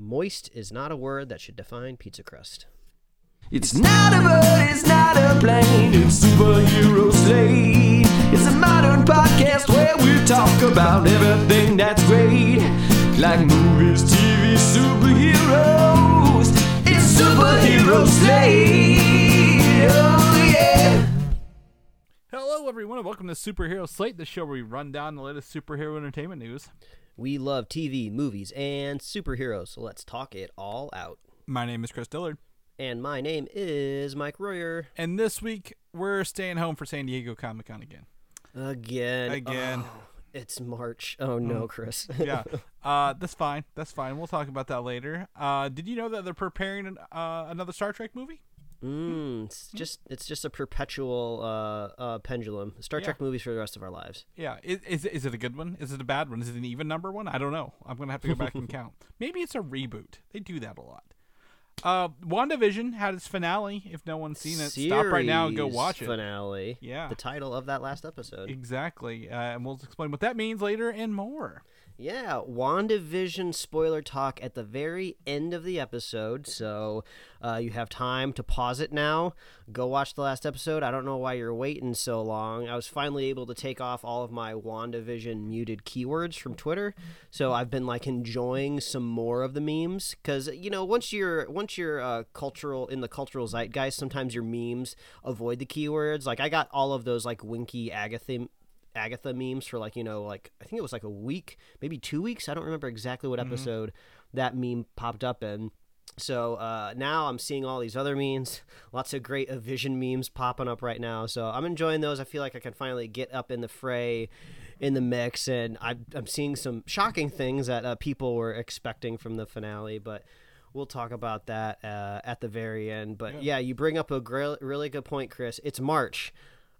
moist is not a word that should define pizza crust. It's not a bird, it's not a plane, it's superhero slate. It's a modern podcast where we talk about everything that's great, like movies, TV, superheroes. It's superhero slate. Oh yeah. Hello, everyone, and welcome to Superhero Slate, the show where we run down the latest superhero entertainment news. We love TV, movies, and superheroes, so let's talk it all out. My name is Chris Dillard, And my name is Mike Royer. and this week we're staying home for San Diego Comic Con again. Again. Again. Oh, it's March. Oh no, Chris. Yeah, uh, that's fine. That's fine. We'll talk about that later. Uh, did you know that they're preparing an, uh, another Star Trek movie? Mm, it's just it's just a perpetual uh, uh, pendulum. Star Yeah. Trek movies for the rest of our lives. Yeah, is, is is it a good one? Is it a bad one? Is it an even number one? I don't know. I'm gonna have to go back and count. Maybe it's a reboot. They do that a lot. Uh, WandaVision had its finale. If no one's seen it, stop right now and go Series watch it. Finale. Yeah. The title of that last episode. Exactly, uh, and we'll explain what that means later and more. Yeah, WandaVision spoiler talk at the very end of the episode. So uh, you have time to pause it now. Go watch the last episode. I don't know why you're waiting so long. I was finally able to take off all of my WandaVision muted keywords from Twitter. So I've been like enjoying some more of the memes because you know once you're once you're uh, cultural in the cultural zeitgeist, sometimes your memes avoid the keywords. Like I got all of those like Winky Agatha Agatha memes for like you know like I think it was like a week, maybe two weeks. I don't remember exactly what episode that meme popped up in. So uh, now I'm seeing all these other memes, lots of great Vision memes popping up right now. So I'm enjoying those. I feel like I can finally get up in the fray, in the mix, and I'm, I'm seeing some shocking things that uh, people were expecting from the finale, but. We'll talk about that uh, at the very end. But yeah, you bring up a gr- really good point, Chris. It's March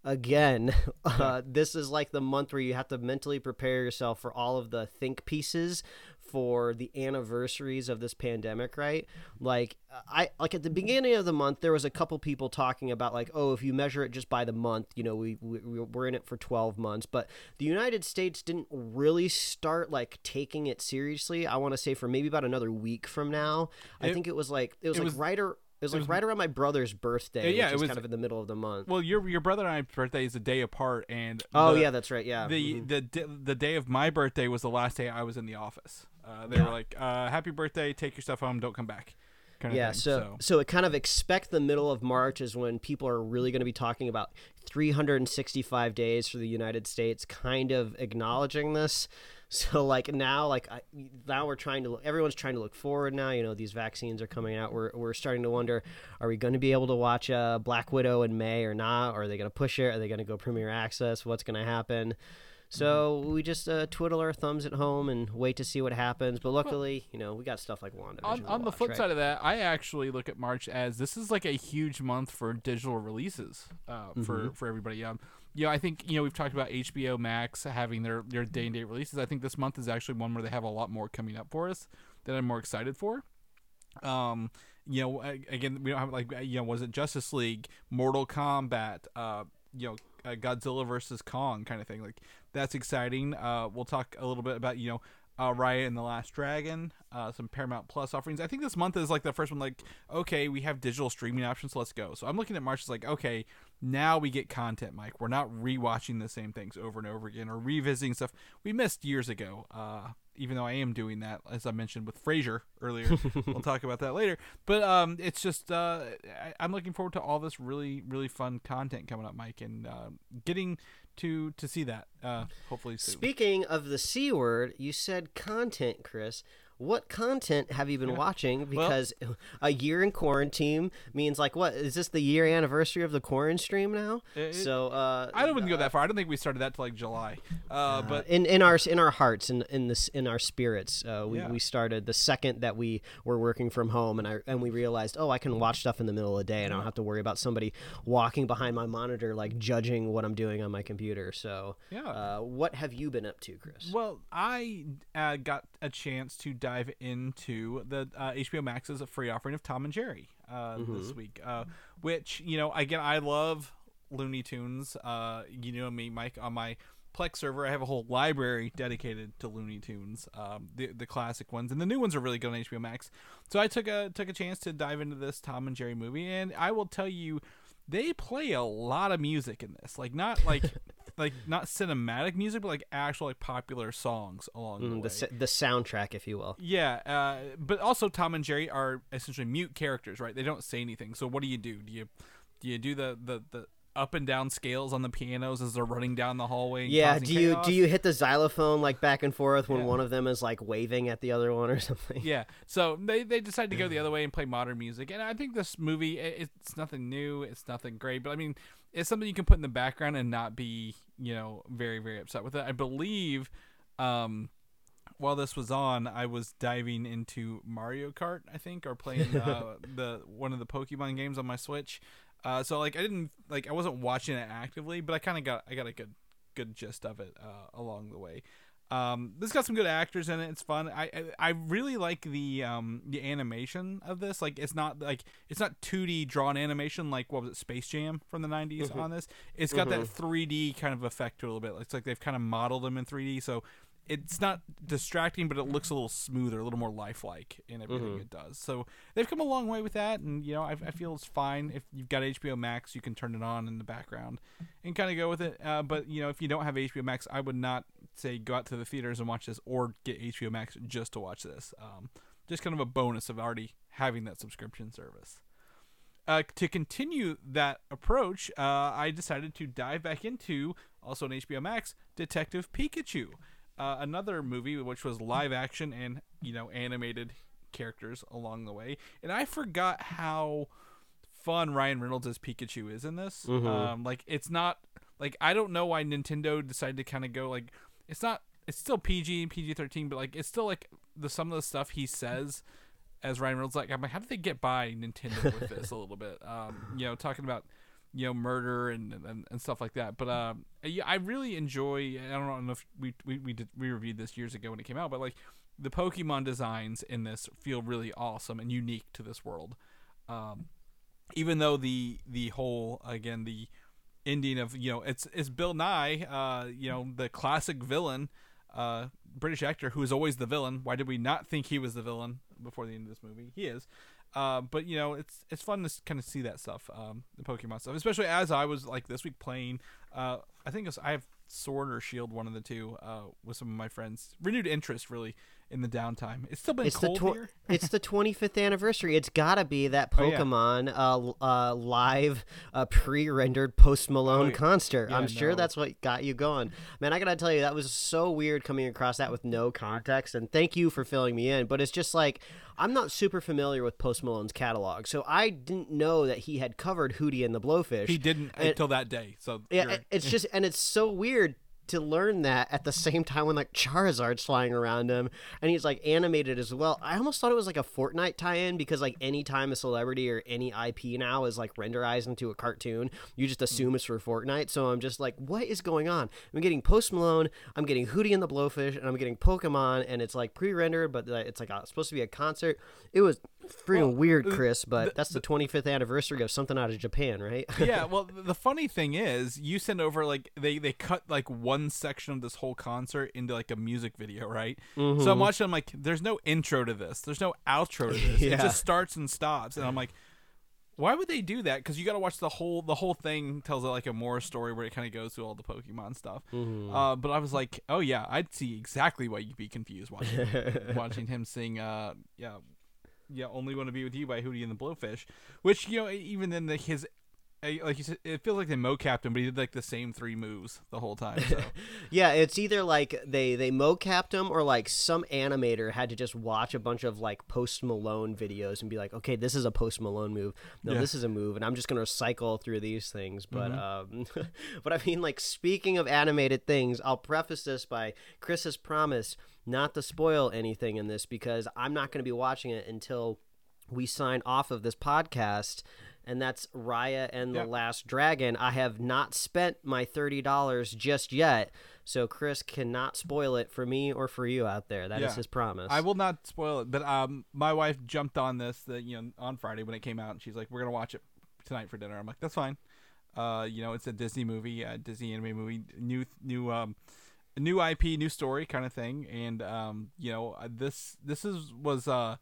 again uh, this is like the month where you have to mentally prepare yourself for all of the think pieces for the anniversaries of this pandemic right? Like i like at the beginning of the month there was a couple people talking about like oh if you measure it just by the month you know we, we we're in it for 12 months. But the united states didn't really start like taking it seriously i want to say for maybe about another week from now. I think it was like it was it like was- right or it was like was- right around my brother's birthday, Yeah, which it is was- kind of in the middle of the month. Well, your your brother and I's birthday is a day apart, and oh the- yeah, that's right. Yeah, the Mhm. the the day of my birthday was the last day I was in the office. Uh, they were like, uh, "Happy birthday! Take your stuff home. Don't come back." Kind of yeah. thing. So, so it kind of expect the middle of March is when people are really going to be talking about 365 days for the United States, kind of acknowledging this. So like now, like I, now we're trying to look, everyone's trying to look forward now. You know these vaccines are coming out. We're we're starting to wonder: Are we going to be able to watch uh, Black Widow in May or not? Or are they going to push it? Are they going to go Premiere Access? What's going to happen? So we just uh, twiddle our thumbs at home and wait to see what happens. But luckily, you know, we got stuff like WandaVision. on, on the flip right? side of that, I actually look at March as this is like a huge month for digital releases uh, Mm-hmm. for for everybody. Um, you know, I think you know we've talked about HBO Max having their their day and date releases. I think this month is actually one where they have a lot more coming up for us that I'm more excited for. Um, you know, again, we don't have like you know, was it Justice League, Mortal Kombat, uh, you know, uh, Godzilla versus Kong kind of thing. Like that's exciting. Uh, we'll talk a little bit about you know. Uh, Raya and the Last Dragon, uh, some Paramount Plus offerings. I think this month is like the first one. Like, okay, we have digital streaming options. Let's go. So I'm looking at March as like, okay, now we get content, Mike. We're not rewatching the same things over and over again or revisiting stuff we missed years ago. Uh, even though I am doing that, as I mentioned with Frasier earlier, we'll talk about that later. But um, it's just uh, I, I'm looking forward to all this really, really fun content coming up, Mike, and uh, getting to to see that uh, hopefully soon. Speaking of the C word, you said content, Chris. What content have you been watching? Because a year in quarantine means like what? Is this the year anniversary of the quarantine stream now? It- so uh, I don't even go that far. I don't think we started that till like July. Uh, but in in our in our hearts in in this in our spirits, uh, we, Yeah. we started the second that we were working from home, and I and we realized, oh, I can watch stuff in the middle of the day, and I don't have to worry about somebody walking behind my monitor like judging what I'm doing on my computer. So Yeah. uh, what have you been up to, Chris? Well, I uh, got a chance to dive into the uh, HBO Max's free offering of Tom and Jerry uh, this week, uh, which you know, again, I love Looney Tunes. Uh, you know me, Mike, on my Plex server, I have a whole library dedicated to Looney Tunes, um, the the classic ones, and the new ones are really good on HBO Max. So I took a took a chance to dive into this Tom and Jerry movie, and I will tell you, they play a lot of music in this. Like not like like not cinematic music, but like actual like popular songs along the Mm, way. the s- the soundtrack, if you will. Yeah, uh, but also Tom and Jerry are essentially mute characters, right? They don't say anything. So what do you do? Do you do you do the the, the up and down scales on the pianos as they're running down the hallway? Yeah, do you chaos? do you hit the xylophone like back and forth when Yeah. one of them is like waving at the other one or something? Yeah, so they they decided to go the other way and play modern music, and I think this movie it's nothing new, it's nothing great, but I mean it's something you can put in the background and not be you know very very upset with it. I believe. Um, while this was on, I was diving into Mario Kart, I think, or playing uh, the one of the Pokemon games on my Switch. Uh, so like I didn't like I wasn't watching it actively, but I kind of got I got a good good gist of it uh, along the way. Um, this got some good actors in it. It's fun. I I, really like the um the animation of this. Like it's not like it's not 2D drawn animation like what was it Space Jam from the 90s on this. It's got that 3D kind of effect to it a little bit. It's like they've kind of modeled them in 3D, so it's not distracting, but it looks a little smoother, a little more lifelike in everything it does. So they've come a long way with that, and you know I, I feel it's fine. If you've got HBO Max, you can turn it on in the background and kind of go with it. Uh, but you know if you don't have HBO Max, I would not say go out to the theaters and watch this, or get HBO Max just to watch this. Um, just kind of a bonus of already having that subscription service. Uh, to continue that approach, uh, I decided to dive back into also on HBO Max Detective Pikachu, uh, another movie which was live action and you know animated characters along the way, and I forgot how fun Ryan Reynolds as Pikachu is in this. Um, like it's not like I don't know why Nintendo decided to kind of go like it's not it's still PG and PG thirteen, but like it's still like the some of the stuff he says as Ryan Reynolds. Like I'm like, how did they get by Nintendo with this a little bit? Um, you know, talking about you know murder and and, and stuff like that. But um, yeah, I really enjoy. I don't know if we we we did we reviewed this years ago when it came out, but like the Pokemon designs in this feel really awesome and unique to this world. Um, even though the the whole again the ending of you know it's it's Bill Nighy, uh, you know the classic villain, uh, British actor who is always the villain. Why did we not think he was the villain before the end of this movie? He is. Uh, but you know it's it's fun to kind of see that stuff, um, the Pokemon stuff, especially as I was like this week playing. Uh, I think was, I have Sword or Shield, one of the two, uh, with some of my friends. Renewed interest really in the downtime. It's still been It's the cold tw- here. it's the 25th anniversary. It's got to be that Oh, yeah. Pokemon uh, uh, live uh, pre-rendered Post Malone Oh, yeah. concert. Yeah, I'm sure no. that's what got you going. Man, I got to tell you that was so weird coming across that with no context and thank you for filling me in, but it's just like I'm not super familiar with Post Malone's catalog. So I didn't know that he had covered Hootie and the Blowfish. He didn't And- until that day. So Yeah, it's just and it's so weird to learn that at the same time when like Charizard's flying around him and he's like animated as well. I almost thought it was like a Fortnite tie-in because like anytime a celebrity or any IP now is like renderized into a cartoon, you just assume it's for Fortnite. So I'm just like, what is going on? I'm getting Post Malone, I'm getting Hootie and the Blowfish, and I'm getting Pokemon, and it's like pre-rendered, but it's like uh, supposed to be a concert. It was freaking weird, Chris. But that's the 25th anniversary of something out of Japan, right? yeah well the funny thing is you send over like they they cut like one section of this whole concert into like a music video right? So i'm watching i'm like there's no intro to this. There's no outro to this. It just starts and stops and i'm like why would they do that? Because you got to watch the whole the whole thing tells like a more story where it kind of goes through all the pokemon stuff. Uh, but i was like oh yeah i'd see exactly why you'd be confused watching watching him sing uh yeah yeah, only want to be with you by Hootie and the Blowfish, which you know even then the, his like you said, it feels like they mocapped him, but he did like the same three moves the whole time. So Yeah, it's either like they they mocapped him or like some animator had to just watch a bunch of like Post Malone videos and be like, okay, this is a Post Malone move. No, Yeah. this is a move, and I'm just gonna cycle through these things. But um, but I mean, like speaking of animated things, I'll preface this by Chris has promised not to spoil anything in this because I'm not gonna be watching it until we sign off of this podcast. And that's Raya and the. Last Dragon. I have not spent my thirty dollars just yet, so Chris cannot spoil it for me or for you out there. That is Yeah. his promise. I will not spoil it. But um, my wife jumped on this the you know on Friday when it came out, and she's like, "We're gonna watch it tonight for dinner." I'm like, "That's fine." Uh, you know, it's a Disney movie, a Disney anime movie, new new um, new IP, new story kind of thing. And um, you know, uh, this this is was uh,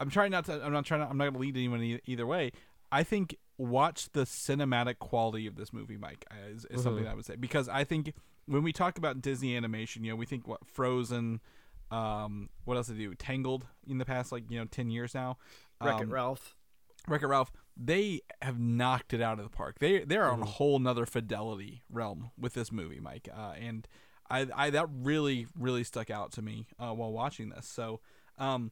I'm trying not to. I'm not trying to. I'm not going to lead anyone either way. I think watch the cinematic quality of this movie, Mike, is, is something I would say because I think when we talk about Disney animation, you know, we think what Frozen, um, what else did they do? Tangled in the past like you know ten years now. Wreck It Um, Ralph. Wreck-It Ralph, they have knocked it out of the park. They they're on a whole nother fidelity realm with this movie, Mike. Uh, and I, I that really really stuck out to me uh, while watching this. So, um,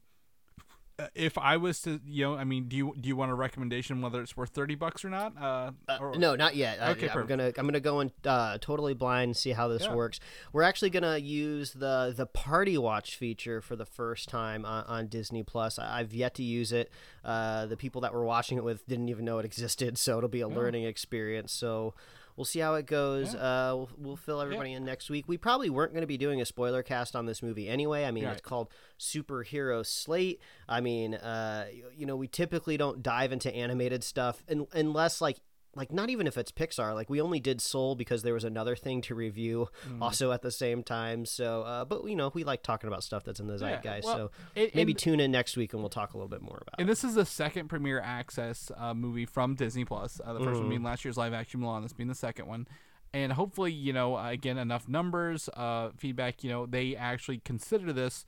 if I was to, you know, I mean, do you do you want a recommendation whether it's worth thirty bucks or not? Uh, or- No, not yet. I- Okay, I'm gonna I'm gonna go in uh, totally blind, see how this Yeah. works. We're actually gonna use the the Party Watch feature for the first time on, on Disney Plus. I- I've yet to use it. Uh, the people that we're watching it with didn't even know it existed, so it'll be a learning experience. So. We'll see how it goes. Uh, we'll, we'll fill everybody in next week. We probably weren't going to be doing a spoiler cast on this movie anyway. I mean, Right. it's called Superhero Slate. I mean, uh, you know, we typically don't dive into animated stuff un- unless like like not even if it's Pixar. Like we only did Soul because there was another thing to review Mm. also at the same time. So, uh, but you know, we like talking about stuff that's in the Yeah, well, so it- maybe and- tune in next week and we'll talk a little bit more about. it. And this is the second premiere access uh, movie from Disney Plus. Uh, the 1st one being last year's live action Mulan. This being the second one, and hopefully, you know, uh, again, enough numbers, uh, feedback. You know, they actually consider this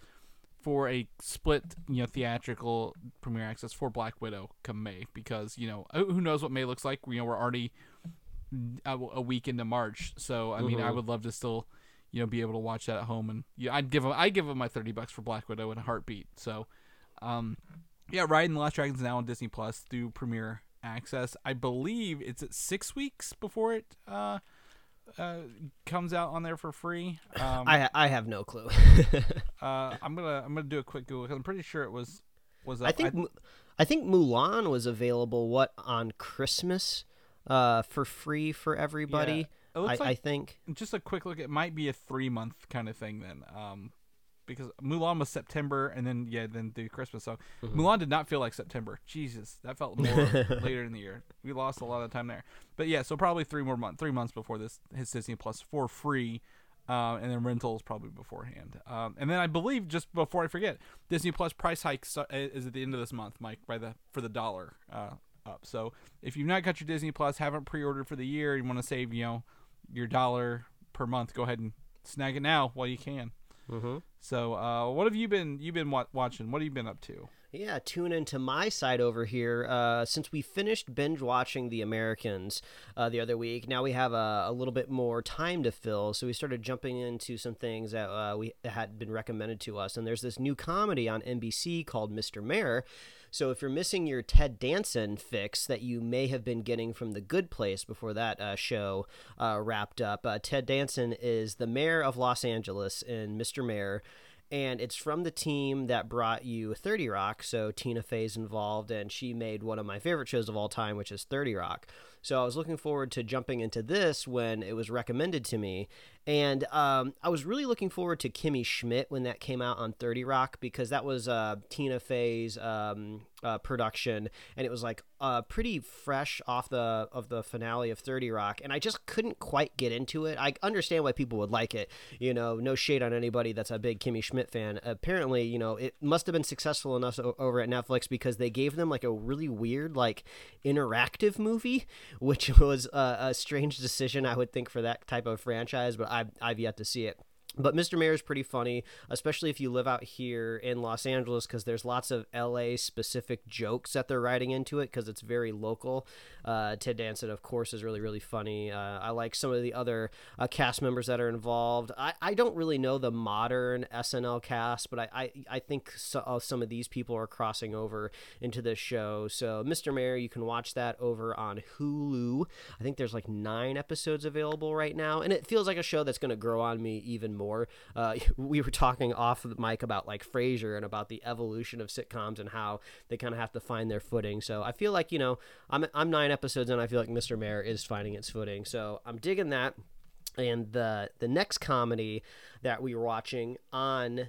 for a split, you know, theatrical premiere access for Black Widow come May, because you know, who who knows what May looks like. You know, we're already a, a week into March, so I mean, I would love to still. You know, be able to watch that at home, and yeah, I'd give them, I'd give them my thirty bucks for Black Widow in a heartbeat. So, um, yeah, Raya and the Last Dragons now on Disney Plus through Premiere Access. I believe it's at six weeks before it uh, uh, comes out on there for free. Um, I I have no clue. uh, I'm gonna I'm gonna do a quick Google 'cause I'm pretty sure it was was up. I think Mu- I think Mulan was available what on Christmas uh, for free for everybody. Looks I, like- I think. just a quick look. It might be a three month kind of thing then, um, because Mulan was September and then yeah, then through Christmas. So Mm-hmm. Mulan did not feel like September. Jesus, that felt more later in the year. We lost a lot of time there. But yeah, so probably three more months, three months before this hits Disney Plus for free. Uh, and then rentals probably beforehand. Um, and then I believe just before I forget, Disney Plus price hike is at the end of this month, Mike, by the for the dollar uh, up. So if you've not got your Disney Plus, haven't pre-ordered for the year, you want to save, you know, your dollar per month, go ahead and snag it now while you can. Mm-hmm. So, uh, what have you been you been wa- watching? What have you been up to? Yeah, tune into my side over here. Uh, since we finished binge watching The Americans uh, the other week, now we have a, a little bit more time to fill. So we started jumping into some things that uh, we had been recommended to us. And there's this new comedy on NBC called Mr. Mayor. So if you're missing your Ted Danson fix that you may have been getting from The Good Place before that uh, show uh, wrapped up, uh, Ted Danson is the mayor of Los Angeles in Mr. Mayor and it's from the team that brought you 30 Rock. So Tina Fey's involved, and she made one of my favorite shows of all time, which is 30 Rock. So I was looking forward to jumping into this when it was recommended to me, and um, I was really looking forward to Kimmy Schmidt when that came out on 30 Rock because that was uh, Tina Fey's um, uh, production, and it was like uh, pretty fresh off the of the finale of 30 Rock, and I just couldn't quite get into it. I understand why people would like it, you know, no shade on anybody that's a big Kimmy Schmidt fan. Apparently, you know, it must have been successful enough o- over at Netflix because they gave them like a really weird, like interactive movie, which was a, a strange decision, I would think, for that type of franchise, but I've, I've yet to see it. But Mr. Mayor is pretty funny, especially if you live out here in Los Angeles, because there's lots of LA specific jokes that they're writing into it because it's very local. Uh, Ted Danson, of course, is really, really funny. Uh, I like some of the other uh, cast members that are involved. I, I don't really know the modern SNL cast, but I, I, I think so, uh, some of these people are crossing over into this show. So, Mr. Mayor, you can watch that over on Hulu. I think there's like nine episodes available right now, and it feels like a show that's going to grow on me even more. Uh, we were talking off the mic about like Frasier and about the evolution of sitcoms and how they kind of have to find their footing. So I feel like you know I'm I'm nine episodes and I feel like Mr. Mayor is finding its footing. So I'm digging that. And the the next comedy that we were watching on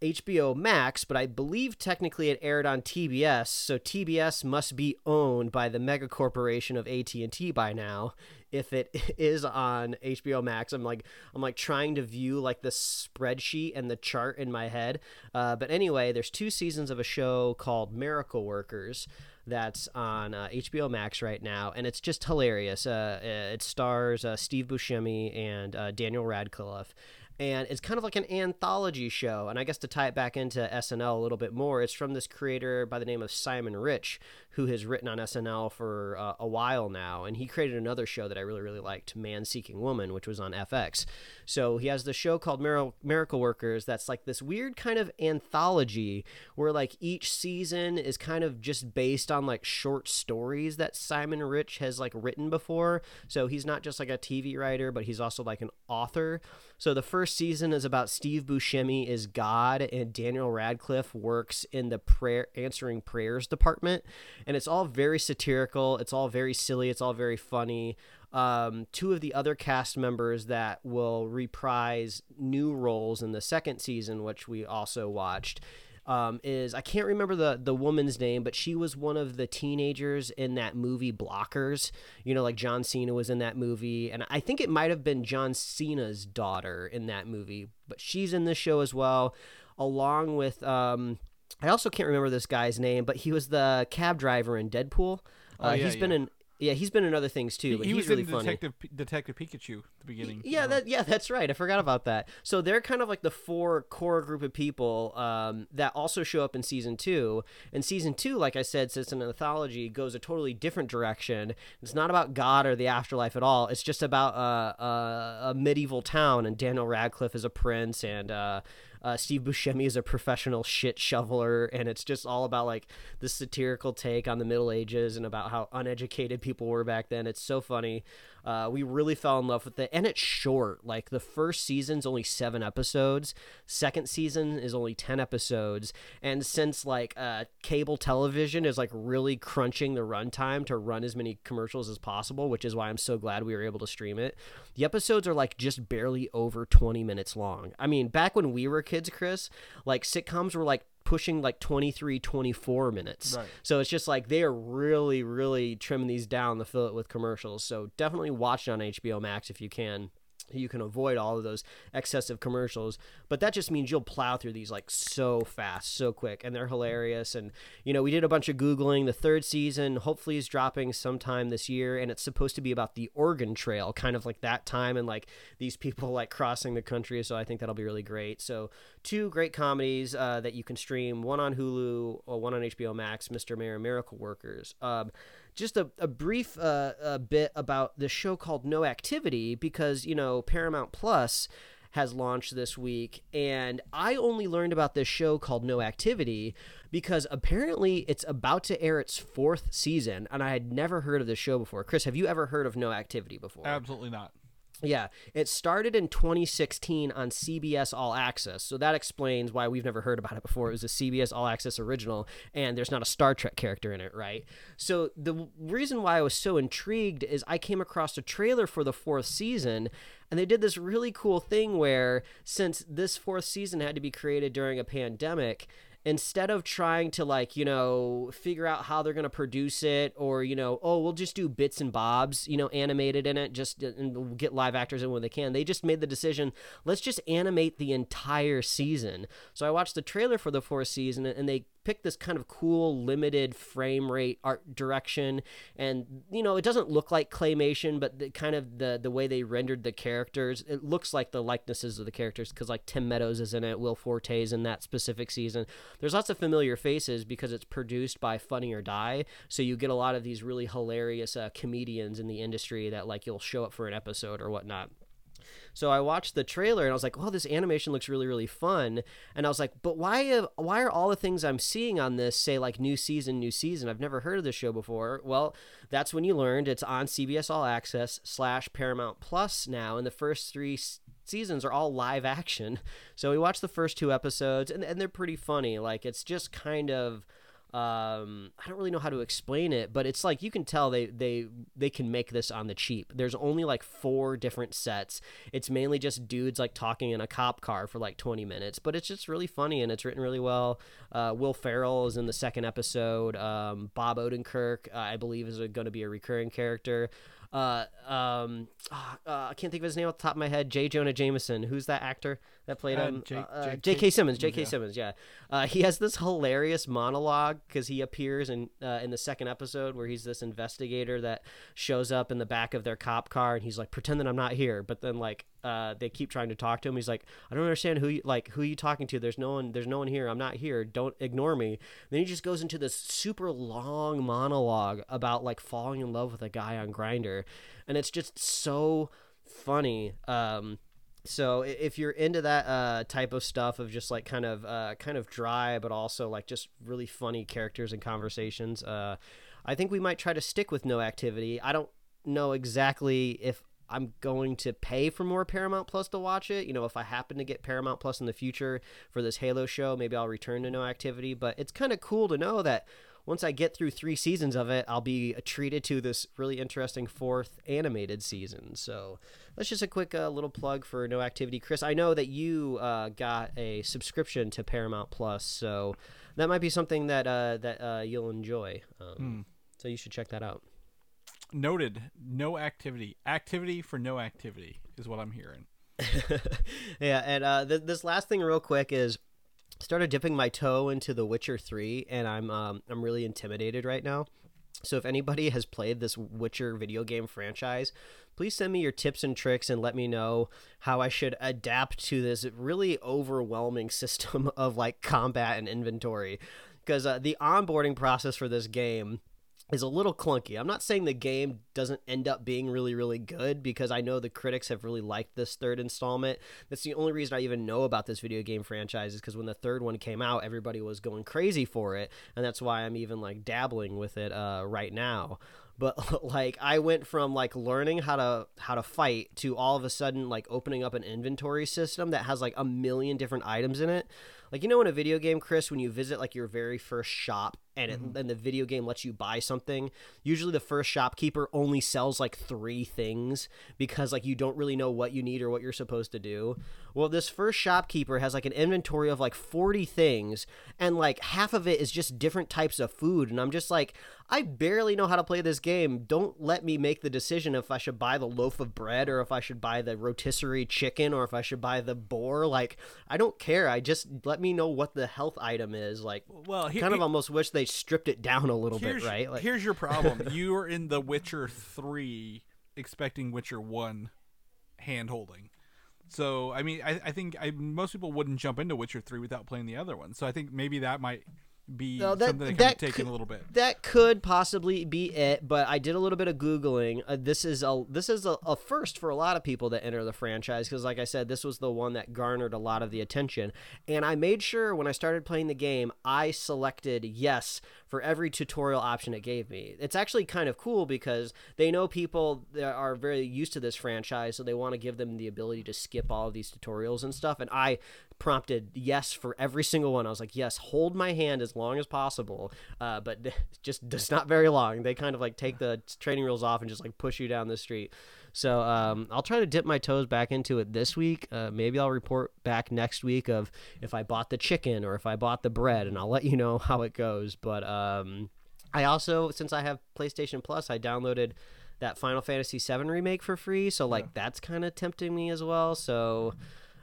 HBO Max, but I believe technically it aired on TBS, so TBS must be owned by the mega corporation of AT&T by now. If it is on HBO Max, I'm like I'm like trying to view like the spreadsheet and the chart in my head. Uh, but anyway, there's two seasons of a show called Miracle Workers that's on uh, HBO Max right now, and it's just hilarious. Uh, it stars uh, Steve Buscemi and uh, Daniel Radcliffe, and it's kind of like an anthology show. And I guess to tie it back into SNL a little bit more, it's from this creator by the name of Simon Rich, who has written on SNL for uh, a while now, and he created another show that I really really liked, Man Seeking Woman, which was on FX. So he has the show called Mir- Miracle Workers that's like this weird kind of anthology where like each season is kind of just based on like short stories that Simon Rich has like written before. So he's not just like a TV writer, but he's also like an author. So the first season is about Steve Buscemi is God and Daniel Radcliffe works in the prayer answering prayers department and it's all very satirical. It's all very silly. It's all very funny. Um, two of the other cast members that will reprise new roles in the second season, which we also watched, um, is I can't remember the the woman's name, but she was one of the teenagers in that movie Blockers. You know, like John Cena was in that movie, and I think it might have been John Cena's daughter in that movie, but she's in this show as well, along with. Um, I also can't remember this guy's name, but he was the cab driver in Deadpool. Uh, Oh, yeah, he's been in yeah, he's been in other things too. He, but he he's was really in funny. Detective P- Detective Pikachu at the beginning. Yeah, so- that yeah, that's right. I forgot about that. So they're kind of like the four core group of people um, that also show up in season two. And season two, like I said, since an anthology goes a totally different direction. It's not about God or the afterlife at all. It's just about uh, uh, a medieval town, and Daniel Radcliffe is a prince, and uh, uh, Steve Buscemi is a professional shit shoveler, and it's just all about like the satirical take on the Middle Ages and about how uneducated people were back then. It's so funny. Uh, we really fell in love with it, and it's short. Like the first season's only seven episodes, second season is only ten episodes, and since like uh, cable television is like really crunching the runtime to run as many commercials as possible, which is why I'm so glad we were able to stream it. The episodes are like just barely over 20 minutes long. I mean, back when we were kids, Chris, like sitcoms were like pushing like 23 24 minutes. Right. so it's just like they are really really trimming these down to fill it with commercials. So definitely watch it on hbo max if you can you can avoid all of those excessive commercials but that just means you'll plow through these like so fast so quick and they're hilarious and you know we did a bunch of googling. The third season hopefully is dropping sometime this year and it's supposed to be about the oregon trail kind of like that time and like these people like crossing the country so i think that'll be really great. So two great comedies uh, that you can stream one on hulu or one on hbo max mr mayor miracle workers. Um, just a, a brief uh, a bit about the show called No Activity because you know Paramount Plus has launched this week and I only learned about this show called No Activity because apparently it's about to air its fourth season and I had never heard of this show before. Chris, have you ever heard of No Activity before? Absolutely not. Yeah, it started in 2016 on CBS All Access, so that explains why we've never heard about it before. It was a CBS All Access original, and there's not a Star Trek character in it, right? So the reason why I was so intrigued is I came across a trailer for the fourth season, and they did this really cool thing where since this fourth season had to be created during a pandemic, instead of trying to like you know figure out how they're going to produce it or you know oh we'll just do bits and bobs you know animated in it just uh, and we'll get live actors in when they can. They just made the decision let's just animate the entire season. So i watched the trailer for the fourth season and they picked this kind of cool limited frame rate art direction. And you know it doesn't look like claymation but the kind of the the way they rendered the characters it looks like the likenesses of the characters because like tim meadows is in it will forte's in that specific season. There's lots of familiar faces because it's produced by funny or die so you get a lot of these really hilarious uh, comedians in the industry that like you'll show up for an episode or whatnot so I watched the trailer and I was like, "Oh, this animation looks really, really fun." And I was like, "But why? Have, why are all the things I'm seeing on this say like new season, new season? I've never heard of this show before." Well, that's when you learned it's on CBS All Access slash Paramount Plus now, and the first three seasons are all live action. So we watched the first two episodes, and and they're pretty funny. Like it's just kind of um i don't really know how to explain it but it's like you can tell they they they can make this on the cheap there's only like four different sets it's mainly just dudes like talking in a cop car for like 20 minutes but it's just really funny and it's written really well uh, will ferrell is in the second episode um, bob odenkirk uh, i believe is going to be a recurring character uh, um, uh, I can't think of his name off the top of my head. J. Jonah Jameson. Who's that actor that played Uh, him? J- uh, J.K. Simmons. J.K. yeah. Simmons. Yeah. Uh, he has this hilarious monologue because he appears in uh, in the second episode where he's this investigator that shows up in the back of their cop car and he's like, "Pretend that I'm not here," but then like uh, they keep trying to talk to him. He's like, "I don't understand who you like who are you talking to. There's no one. There's no one here. I'm not here. Don't ignore me." then he just goes into this super long monologue about like falling in love with a guy on Grindr, and it's just so funny. Um, so if you're into that uh, type of stuff of just like kind of uh, kind of dry, but also like just really funny characters and conversations, uh, I think we might try to stick with no activity. I don't know exactly if I'm going to pay for more Paramount Plus to watch it. You know, if I happen to get Paramount Plus in the future for this Halo show, maybe I'll return to no activity. But it's kind of cool to know that once I get through three seasons of it, I'll be treated to this really interesting fourth animated season. So that's just a quick uh, little plug for No Activity. Chris, I know that you uh, got a subscription to Paramount Plus, so that might be something that uh, that uh, you'll enjoy. Um, So you should check that out. Noted. No activity. Activity for no activity is what I'm hearing. yeah, and uh, th- this last thing, real quick, is started dipping my toe into The Witcher Three, and I'm um, I'm really intimidated right now. So if anybody has played this Witcher video game franchise, please send me your tips and tricks and let me know how I should adapt to this really overwhelming system of like combat and inventory. Because uh, the onboarding process for this game is a little clunky. I'm not saying the game doesn't end up being really, really good because I know the critics have really liked this third installment. That's the only reason I even know about this video game franchise is because when the third one came out, everybody was going crazy for it, and that's why I'm even like dabbling with it uh, right now. But like I went from like learning how to how to fight to all of a sudden like opening up an inventory system that has like a million different items in it. Like you know in a video game, Chris, when you visit like your very first shop and it, mm-hmm. and the video game lets you buy something, usually the first shopkeeper only sells like three things because like you don't really know what you need or what you're supposed to do. Well, this first shopkeeper has like an inventory of like 40 things and like half of it is just different types of food and I'm just like I barely know how to play this game. Don't let me make the decision if I should buy the loaf of bread or if I should buy the rotisserie chicken or if I should buy the boar. Like, I don't care. I just let me know what the health item is. Like, Well, he- kind of he- almost wish they stripped it down a little here's, bit, right? Like, here's your problem. you are in The Witcher 3 expecting Witcher 1 hand holding. So, I mean, I, I think I, most people wouldn't jump into Witcher 3 without playing the other one. So, I think maybe that might be No, that- something that, that can take could- a little bit. that could possibly be it but i did a little bit of googling uh, this is a this is a, a first for a lot of people that enter the franchise because like i said this was the one that garnered a lot of the attention and i made sure when i started playing the game i selected yes for every tutorial option it gave me it's actually kind of cool because they know people that are very used to this franchise so they want to give them the ability to skip all of these tutorials and stuff and i prompted yes for every single one. I was like, yes, hold my hand as long as possible, uh, but just just not very long. They kind of like take the training wheels off and just like push you down the street. So um, I'll try to dip my toes back into it this week. Uh, maybe I'll report back next week of if I bought the chicken or if I bought the bread, and I'll let you know how it goes. But um, I also, since I have PlayStation Plus, I downloaded that Final Fantasy VII remake for free. So like that's kind of tempting me as well. So.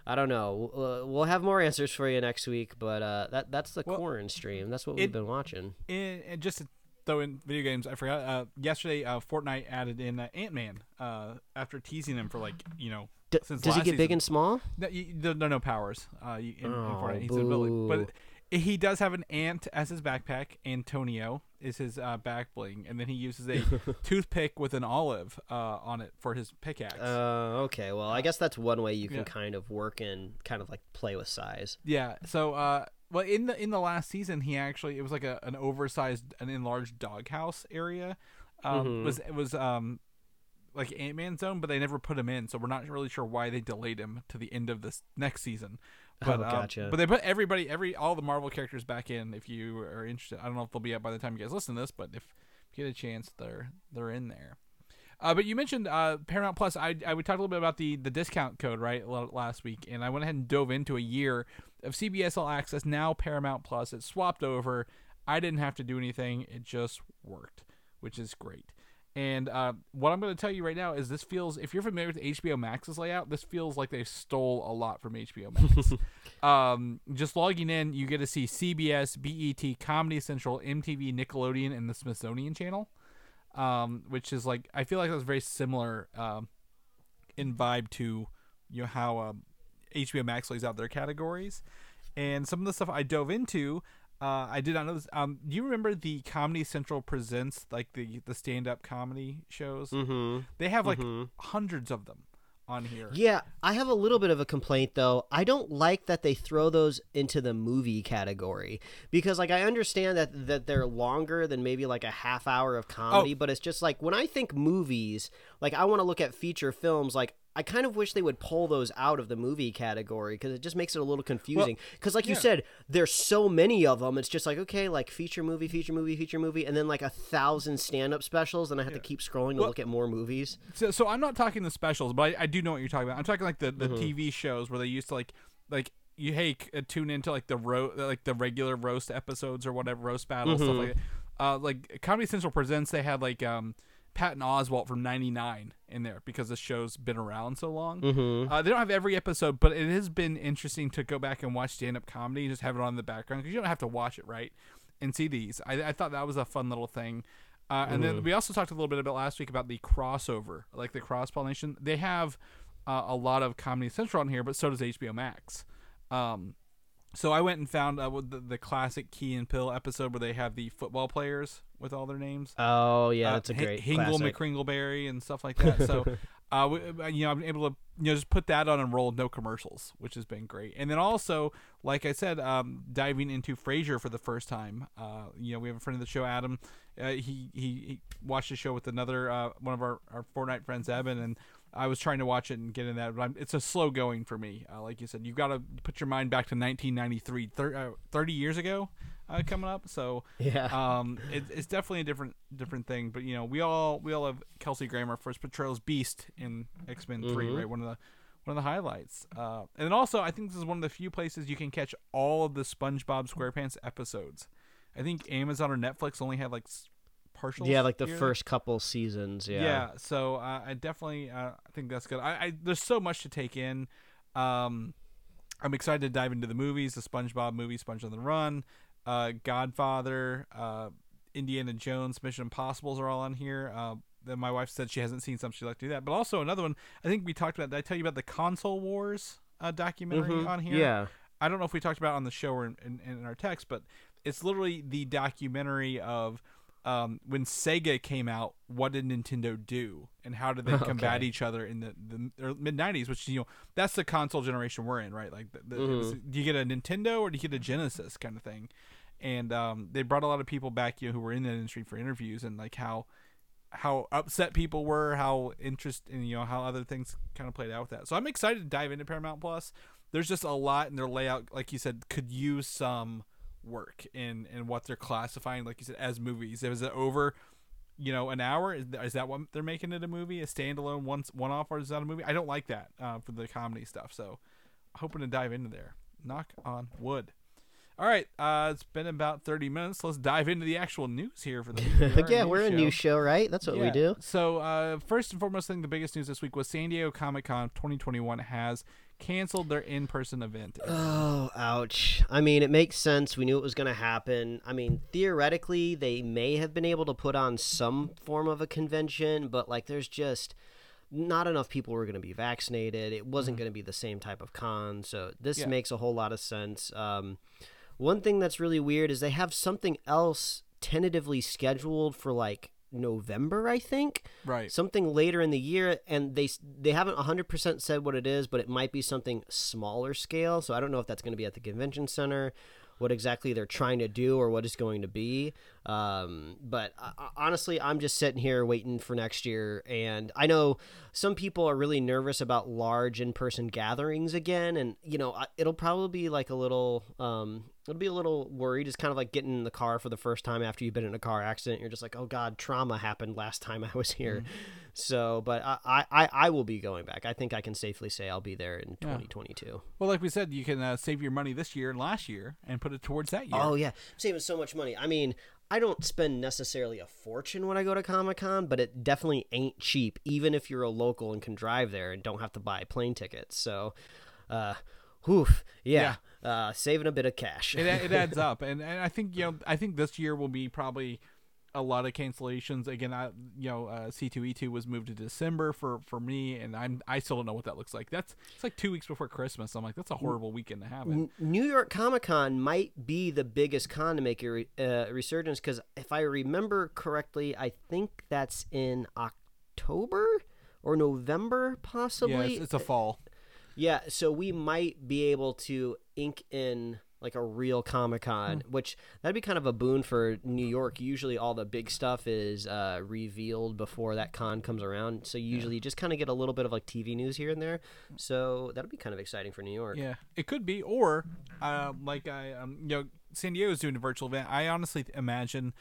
I don't know. Uh, we'll have more answers for you next week, but uh, that that's the Well, corn stream. That's what it- we've been watching. And, and just to throw in video games, I forgot. Uh, yesterday, uh, Fortnite added in uh, Ant Man uh, after teasing him for like you know D- since does he last get big and small? No, you, there, there are no powers. Uh, you, in, in Oh, Fortnite. He's an ability, boo. but he does have an ant as his backpack. Antonio is his uh, back bling, and then he uses a toothpick with an olive uh, on it for his pickaxe. Uh, okay. Well, I guess that's one way you can Yeah. kind of work and kind of like play with size. yeah. So, uh, well, in the in the last season, he actually it was like a, an oversized, an enlarged doghouse area. Um, Mhm. Was it was um like Ant Man zone, but they never put him in, so we're not really sure why they delayed him to the end of this next season. But, Oh, um, but they put everybody, every all the Marvel characters back in. If you are interested, I don't know if they'll be up by the time you guys listen to this, but if you get a chance, they're they're in there. Uh, but you mentioned uh, Paramount Plus. I, I we talked a little bit about the the discount code right last week, and I went ahead and dove into a year of CBS All Access. Now Paramount Plus. It swapped over. I didn't have to do anything. It just worked, which is great. And uh, what I'm going to tell you right now is this feels, if you're familiar with HBO Max's layout, this feels like they stole a lot from HBO Max. um, just logging in, you get to see CBS, BET, Comedy Central, MTV, Nickelodeon, and the Smithsonian Channel, um, which is like, I feel like that's very similar um, in vibe to you know how um, HBO Max lays out their categories. And some of the stuff I dove into, uh, I did not know this. Um, do you remember the Comedy Central presents like the the stand up comedy shows? Mm-hmm. They have like hundreds of them on here. Yeah, I have a little bit of a complaint though. I don't like that they throw those into the movie category because like I understand that that they're longer than maybe like a half hour of oh. comedy, but it's just like when I think movies, like I want to look at feature films like I kind of wish they would pull those out of the movie category because it just makes it a little confusing. Because, like you said, there's so many of them. It's just like okay, like feature movie, feature movie, feature movie, and then like a thousand stand-up specials, and I have to keep scrolling to look at more movies. So, so I'm not talking the specials, but I, I do know what you're talking about. I'm talking like the, the Mm-hmm. TV shows where they used to like like you hey uh, tune into like the ro- like the regular roast episodes or whatever roast battles Mm-hmm. like that. Uh, like Comedy Central presents, they had like um Patton Oswalt from '99 in there because the show's been around so long. Mm-hmm. Uh, they don't have every episode, but it has been interesting to go back and watch stand up comedy and just have it on in the background because you don't have to watch it right and see these. I, I thought that was a fun little thing. Uh, and then we also talked a little bit about last week about the crossover, like the cross pollination. They have uh, a lot of Comedy Central on here, but so does HBO Max. Um, so I went and found uh, the, the classic Key and Peele episode where they have the football players with all their names Oh yeah, uh, that's a great Hingle classic. McCringleberry and stuff like that. So, uh, we, uh, you know, I'm able to you know just put that on and roll no commercials, which has been great. And then also, like I said, um, diving into Frasier for the first time. Uh, you know, we have a friend of the show, Adam. Uh, he, he he watched the show with another uh, one of our our Fortnite friends, Evan, and. I was trying to watch it and get in that, but I'm, it's a slow going for me. Uh, like you said, you've got to put your mind back to 1993, thir- uh, 30 years ago, uh, coming up. So Yeah. um, it, it's definitely a different different thing. But you know, we all we all have Kelsey Grammer for first portrayals Beast in X Men Three, right? One of the one of the highlights. Uh, and then also, I think this is one of the few places you can catch all of the SpongeBob SquarePants episodes. I think Amazon or Netflix only have like s- partial. yeah, like the first couple seasons. Yeah. Yeah, so uh, I definitely uh, I think that's good. I, I there's so much to take in. Um, I'm excited to dive into the movies, the SpongeBob movie, Sponge on the Run, uh, Godfather, uh, Indiana Jones, Mission Impossible's are all on here. Uh, then my wife said she hasn't seen some, she'd like to do that. But also another one, I think we talked about. Did I tell you about the Console Wars uh, documentary Mhm. on here? Yeah. I don't know if we talked about it on the show or in, in, in our text, but it's literally the documentary of um, when Sega came out. What did Nintendo do, and how did they combat Okay. each other in the, the mid '90s? Which you know, that's the console generation we're in, right? Like, the, the, it was- do you get a Nintendo or do you get a Genesis kind of thing? And um, they brought a lot of people back, you know, who were in the industry for interviews, and like how how upset people were, how interest, and you know how other things kind of played out with that. So I'm excited to dive into Paramount Plus. There's just a lot in their layout, like you said, could use some work in in what they're classifying, like you said, as movies. Is it over, you know, an hour? Is, is that what they're making it a movie, a standalone one one off, or is that a movie? I don't like that uh, for the comedy stuff. So hoping to dive into there. Knock on wood. All right, uh, it's been about 30 minutes. Let's dive into the actual news here for the week. Yeah, we're a show. new show, right? That's what we do. So, uh, first and foremost thing, the biggest news this week was San Diego Comic Con 2021 has canceled their in-person event. Oh, ouch. I mean, it makes sense. We knew it was going to happen. I mean, theoretically, they may have been able to put on some form of a convention, but like, there's just not enough people were going to be vaccinated. It wasn't going to be the same type of con. So, this Yeah. makes a whole lot of sense. Um, one thing that's really weird is they have something else tentatively scheduled for like November, I think. Right. Something later in the year, and they they haven't 100% said what it is, but it might be something smaller scale. So I don't know if that's going to be at the convention center what exactly they're trying to do or what it's going to be. Um, but uh, honestly, I'm just sitting here waiting for next year. And I know some people are really nervous about large in person gatherings again. And, you know, it'll probably be like a little, um, it'll be a little worried. It's kind of like getting in the car for the first time after you've been in a car accident. You're just like, oh God, trauma happened last time I was here. Mm-hmm. So, but I, I, I will be going back. I think I can safely say I'll be there in 2022. Yeah. Well, like we said, you can uh, save your money this year and last year and put it towards that year. Oh yeah, saving so much money. I mean, I don't spend necessarily a fortune when I go to Comic Con, but it definitely ain't cheap, even if you're a local and can drive there and don't have to buy plane tickets. So, uh, whoof, yeah, yeah. Uh, saving a bit of cash. it, it adds up, and, and I think you know, I think this year will be probably a lot of cancellations. Again, I you know uh, C two E two was moved to December for for me, and I'm I still don't know what that looks like. That's it's like two weeks before Christmas. I'm like that's a horrible weekend to have it. New York Comic Con might be the biggest con to make a re- uh, resurgence because if I remember correctly, I think that's in October or November, possibly. Yeah, it's, it's a fall. Yeah, so we might be able to ink in like a real Comic Con, hmm. which that'd be kind of a boon for New York. Usually, all the big stuff is uh, revealed before that con comes around, so usually yeah. you just kind of get a little bit of like TV news here and there. So that'll be kind of exciting for New York. Yeah, it could be, or uh, like I, um, you know, San Diego is doing a virtual event. I honestly imagine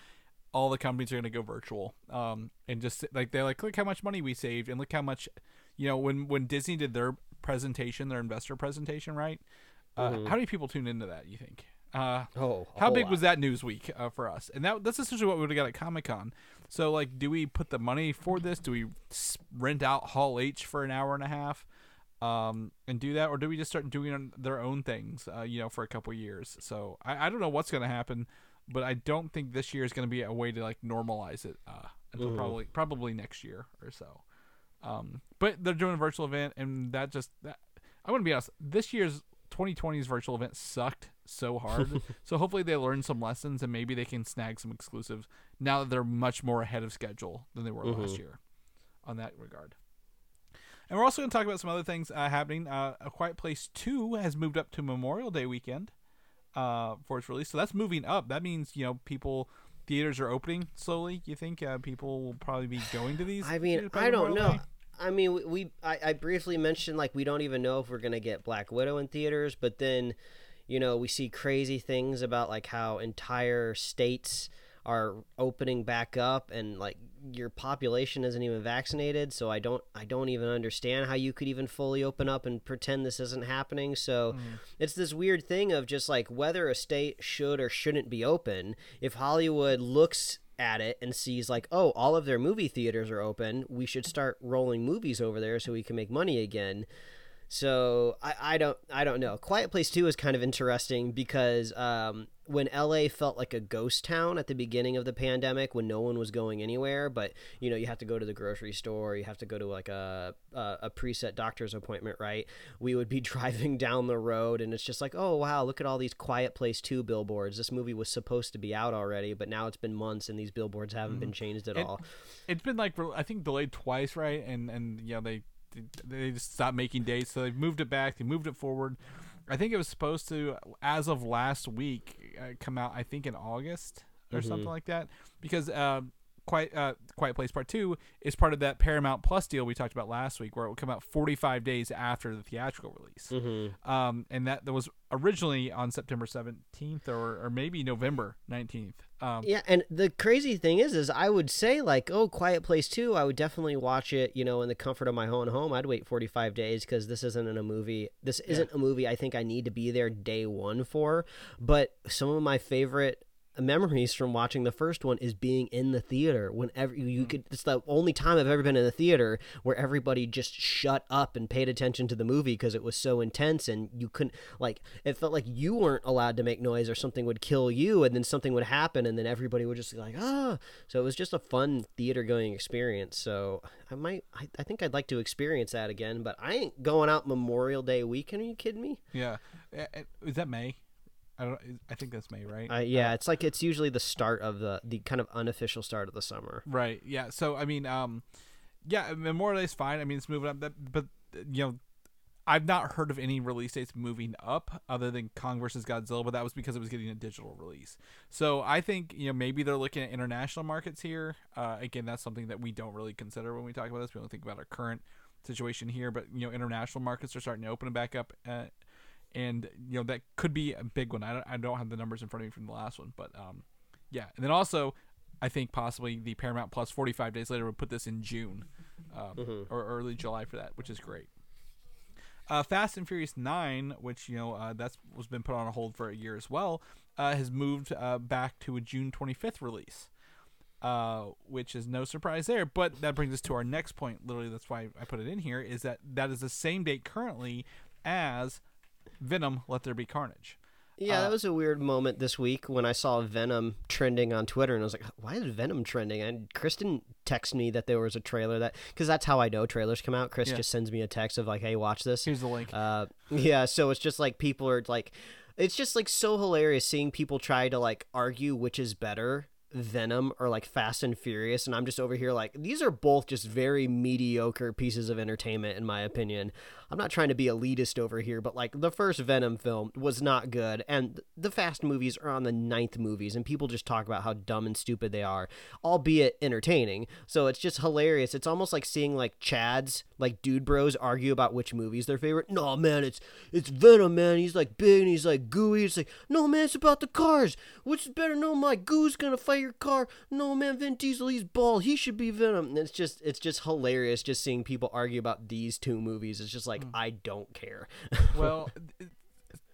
all the companies are going to go virtual, um, and just like they're like, look how much money we saved, and look how much, you know, when when Disney did their presentation, their investor presentation, right? Uh, mm-hmm. How many people tuned into that? You think? Uh, oh, how big lot. was that news week uh, for us? And that that's essentially what we would have got at Comic Con. So, like, do we put the money for this? Do we rent out Hall H for an hour and a half, um, and do that, or do we just start doing their own things? Uh, you know, for a couple years. So I, I don't know what's going to happen, but I don't think this year is going to be a way to like normalize it uh, until mm-hmm. probably probably next year or so. Um, but they're doing a virtual event, and that just that, I want to be honest. This year's 2020's virtual event sucked so hard. so hopefully they learn some lessons and maybe they can snag some exclusives now that they're much more ahead of schedule than they were mm-hmm. last year on that regard. And we're also going to talk about some other things uh, happening. Uh, A Quiet Place 2 has moved up to Memorial Day weekend uh, for its release. So that's moving up. That means, you know, people theaters are opening slowly. You think uh, people will probably be going to these? I mean, I don't know. Day? I mean, we, we I, I, briefly mentioned like we don't even know if we're gonna get Black Widow in theaters, but then, you know, we see crazy things about like how entire states are opening back up and like your population isn't even vaccinated so i don't i don't even understand how you could even fully open up and pretend this isn't happening so mm. it's this weird thing of just like whether a state should or shouldn't be open if hollywood looks at it and sees like, oh, all of their movie theaters are open. We should start rolling movies over there so we can make money again. So I, I don't I don't know. Quiet Place Two is kind of interesting because um, when LA felt like a ghost town at the beginning of the pandemic, when no one was going anywhere, but you know you have to go to the grocery store, you have to go to like a a, a preset doctor's appointment, right? We would be driving down the road, and it's just like, oh wow, look at all these Quiet Place Two billboards. This movie was supposed to be out already, but now it's been months, and these billboards haven't mm-hmm. been changed at it, all. It's been like I think delayed twice, right? And and you know they they just stopped making dates, so they moved it back. They moved it forward. I think it was supposed to, as of last week, come out. I think in August or mm-hmm. something like that, because uh, Quiet uh, Quiet Place Part Two is part of that Paramount Plus deal we talked about last week, where it will come out 45 days after the theatrical release. Mm-hmm. Um, and that that was originally on September 17th or, or maybe November 19th. Um, yeah, and the crazy thing is, is I would say like, oh, Quiet Place Two, I would definitely watch it, you know, in the comfort of my own home. I'd wait 45 days because this isn't in a movie. This isn't yeah. a movie I think I need to be there day one for. But some of my favorite memories from watching the first one is being in the theater whenever you hmm. could it's the only time i've ever been in the theater where everybody just shut up and paid attention to the movie because it was so intense and you couldn't like it felt like you weren't allowed to make noise or something would kill you and then something would happen and then everybody would just be like ah. So it was just a fun theater going experience. So i might I, I think i'd like to experience that again but i ain't going out memorial day weekend. Are you kidding me? Yeah. Is that may I don't. I think that's May, right? Uh, yeah, uh, it's like it's usually the start of the the kind of unofficial start of the summer. Right. Yeah. So I mean, um, yeah, Memorial Day's fine. I mean, it's moving up. That, but you know, I've not heard of any release dates moving up other than Kong versus Godzilla, but that was because it was getting a digital release. So I think you know maybe they're looking at international markets here. Uh, again, that's something that we don't really consider when we talk about this. We don't think about our current situation here, but you know international markets are starting to open back up, uh, and you know that could be a big one. I don't, I don't have the numbers in front of me from the last one, but um, yeah, and then also I think possibly the Paramount Plus 45 days later would put this in June um, or early July for that, which is great. Uh, Fast and Furious 9, which you know uh, that's was been put on a hold for a year as well, uh, has moved uh, back to a June 25th release, uh, which is no surprise there. But that brings us to our next point. Literally, that's why I put it in here. Is that that is the same date currently as Venom: Let There Be Carnage. Yeah, Uh, that was a weird moment this week when I saw Venom trending on Twitter, and I was like, "Why is Venom trending?" And Kristen texted me that there was a trailer that because that's how I know trailers come out. Chris Yeah. just sends me a text of like, "Hey, watch this." Here's the link. Uh, yeah, so it's just like people are like, it's just like so hilarious seeing people try to like argue which is better, Venom or like Fast and Furious, and I'm just over here like these are both just very mediocre pieces of entertainment in my opinion. I'm not trying to be elitist over here, but like the first Venom film was not good, and the Fast movies are on the ninth movies, and people just talk about how dumb and stupid they are, albeit entertaining. So it's just hilarious. It's almost like seeing like Chads, like dude bros, argue about which movies their favorite. No man, it's it's Venom, man. He's like big and he's like gooey. It's like no man, it's about the cars. Which is better? No, my goo's gonna fight your car. No man, Vin Diesel, he's bald. He should be Venom. And it's just it's just hilarious just seeing people argue about these two movies. It's just like I don't care. well,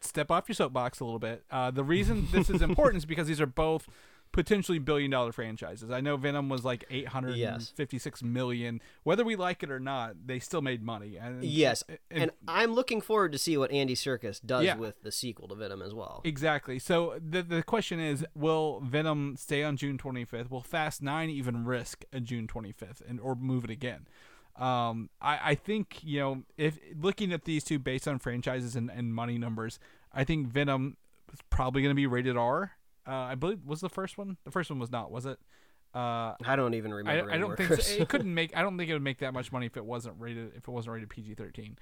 step off your soapbox a little bit. Uh, the reason this is important is because these are both potentially billion dollar franchises. I know Venom was like eight hundred and fifty six million. Whether we like it or not, they still made money. And yes, and, and I'm looking forward to see what Andy Serkis does Yeah. with the sequel to Venom as well. Exactly. So the the question is, will Venom stay on June 25th? Will Fast Nine even risk a June 25th and or move it again? Um, I, I think you know if looking at these two based on franchises and, and money numbers, I think Venom is probably going to be rated R. Uh, I believe was the first one. The first one was not, was it? Uh, I don't even remember. I anymore, don't think so. it couldn't make. I don't think it would make that much money if it wasn't rated. If it wasn't rated PG thirteen,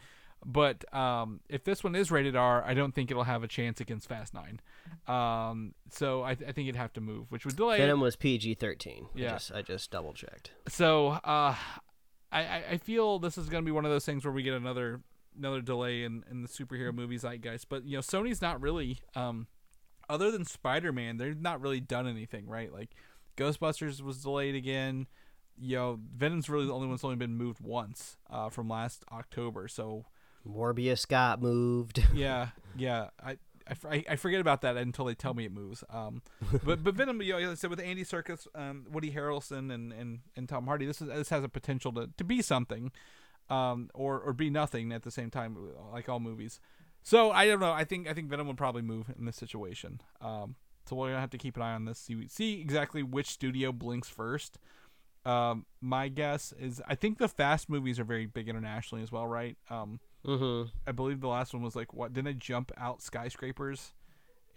but um, if this one is rated R, I don't think it'll have a chance against Fast Nine. Um, so I, I think it'd have to move, which would delay. Venom was PG thirteen. Yeah. I just, I just double checked. So uh, I, I I feel this is going to be one of those things where we get another another delay in, in the superhero movies zeitgeist. But you know, Sony's not really um, other than Spider Man, they've not really done anything right. Like Ghostbusters was delayed again. You know, Venom's really the only one that's only been moved once uh, from last October. So Morbius got moved. yeah, yeah. I, I, I forget about that until they tell me it moves. Um, but but Venom, you know, like I said with Andy Serkis, um, Woody Harrelson, and, and, and Tom Hardy, this is this has a potential to, to be something, um, or or be nothing at the same time, like all movies. So I don't know. I think I think Venom would probably move in this situation. Um, so we're gonna have to keep an eye on this. See see exactly which studio blinks first. Um, my guess is I think the Fast movies are very big internationally as well, right? Um, mm-hmm. I believe the last one was like what? Didn't they jump out skyscrapers?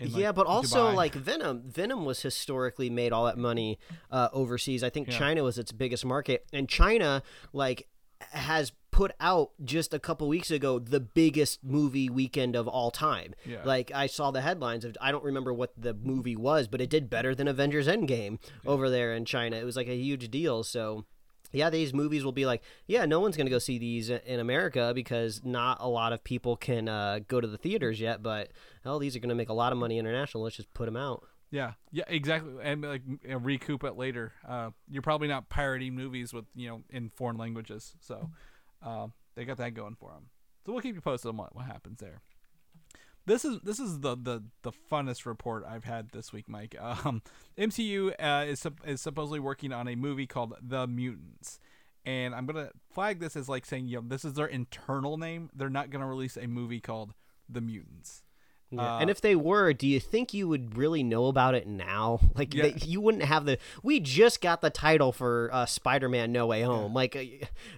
in, yeah, but also Dubai? like Venom. Venom was historically made all that money uh, overseas. I think Yeah. China was its biggest market, and China like has put out just a couple weeks ago the biggest movie weekend of all time. Yeah. Like I saw the headlines of I don't remember what the movie was, but it did better than Avengers Endgame over there in China. It was like a huge deal. So yeah, these movies will be like, yeah, no one's going to go see these in America because not a lot of people can uh, go to the theaters yet. But hell, these are going to make a lot of money international. Let's just put them out. Yeah, yeah, exactly, and like know, recoup it later. Uh, you're probably not pirating movies with you know in foreign languages, so uh, they got that going for them. So we'll keep you posted on what, what happens there. This is this is the, the, the funnest report I've had this week, Mike. Um, MCU uh, is is supposedly working on a movie called The Mutants, and I'm gonna flag this as like saying, you know, this is their internal name. They're not gonna release a movie called The Mutants. Yeah. Uh, and if they were, do you think you would really know about it now? Like, Yeah. they, you wouldn't have the. We just got the title for uh, Spider-Man: No Way Home. Like, uh,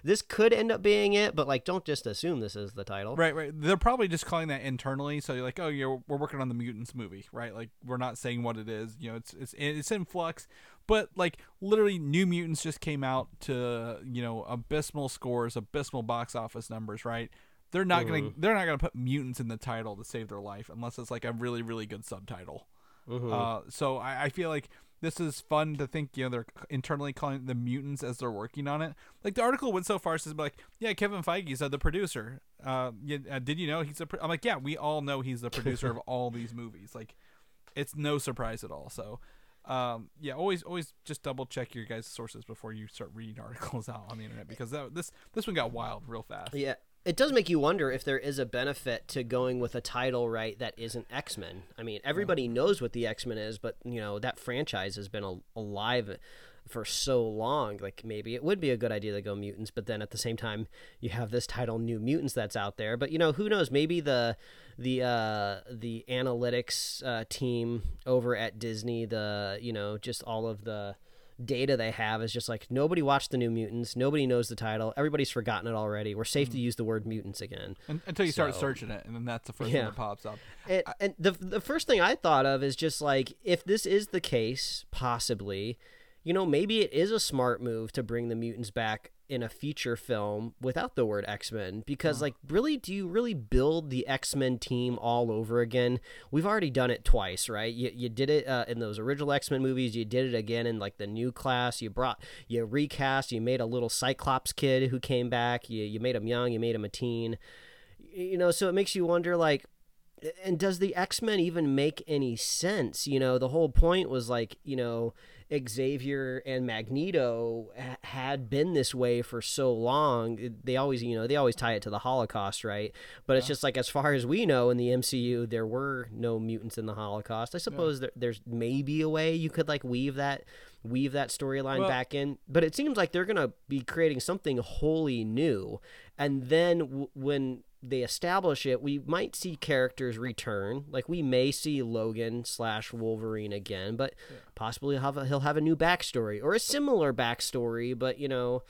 this could end up being it, but like, don't just assume this is the title. Right, right. They're probably just calling that internally. So you're like, oh, you're we're working on the mutants movie, right? Like we're not saying what it is. You know, it's it's it's in flux. But like literally, New Mutants just came out to you know abysmal scores, abysmal box office numbers, right? They're not gonna they're not gonna put mutants in the title to save their life unless it's like a really really good subtitle. Uh, so I, I feel like this is fun to think. You know, they're internally calling the mutants as they're working on it. Like the article went so far as to be like, yeah, Kevin Feige's uh, the producer. Uh, yeah, uh, did you know he's a? Pro-? I'm like, yeah, we all know he's the producer of all these movies. Like, it's no surprise at all. So. Um, yeah, always, always just double check your guys' sources before you start reading articles out on the internet because that, this this one got wild real fast. Yeah. It does make you wonder if there is a benefit to going with a title right that isn't X Men. I mean, everybody knows what the X Men is, but you know that franchise has been al- alive for so long. Like maybe it would be a good idea to go mutants, but then at the same time you have this title New Mutants that's out there. But you know who knows? Maybe the the uh, the analytics uh, team over at Disney, the you know just all of the data they have is just like nobody watched the New Mutants, nobody knows the title, everybody's forgotten it already. We're safe to mm. use the word mutants again. Un- until you start searching it, and then that's the first Yeah. one that pops up. And, and the the first thing I thought of is just like if this is the case, possibly, you know, maybe it is a smart move to bring the mutants back in a feature film without the word X-Men because like really do you really build the X-Men team all over again? We've already done it twice, right? You, you did it uh, in those original X-Men movies, you did it again in like the new class. You brought you recast, you made a little Cyclops kid who came back. You you made him young, you made him a teen. You know, so it makes you wonder like and does the X-Men even make any sense? You know, the whole point was like, you know, Xavier and Magneto ha- had been this way for so long. They always, you know, they always tie it to the Holocaust, right? But it's just like as far as we know in the MCU, there were no mutants in the Holocaust. I suppose there, there's maybe a way you could like weave that weave that storyline Well- back in, but it seems like they're going to be creating something wholly new. And then w- when they establish it, we might see characters return. Like we may see Logan slash Wolverine again, but possibly he'll have a, he'll have a new backstory or a similar backstory. But you know,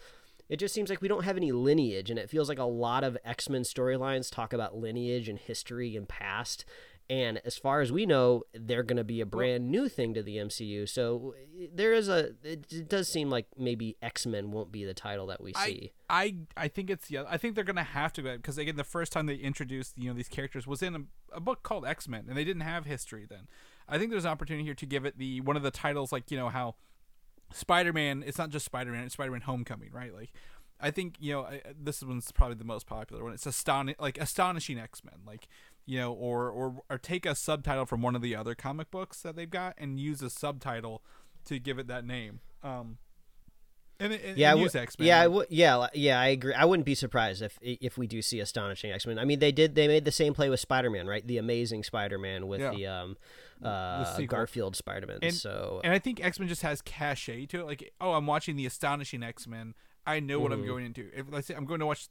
it just seems like we don't have any lineage, and it feels like a lot of X Men storylines talk about lineage and history and past. And as far as we know, they're going to be a brand new thing to the MCU. So there is a. It, it does seem like maybe X Men won't be the title that we see. I, I I think it's yeah. I think they're gonna have to because again, the first time they introduced you know these characters was in a, a book called X Men, and they didn't have history then. I think there's an opportunity here to give it the one of the titles like you know how Spider Man. It's not just Spider Man. It's Spider Man Homecoming, right? Like. I think you know I, this one's probably the most popular one. It's aston like astonishing X Men, like you know, or or or take a subtitle from one of the other comic books that they've got and use a subtitle to give it that name. Um, and, and, yeah, I and use X Men. yeah, I. Yeah, yeah, I agree. I wouldn't be surprised if if we do see astonishing X Men. I mean, they did. They made the same play with Spider Man, right? The Amazing Spider Man with Yeah. the um, uh, sequel. Garfield Spider Man. So And I think X Men just has cachet to it. Like, oh, I'm watching the Astonishing X Men. I know what Mm-hmm. I'm going into. If let's say I'm going to watch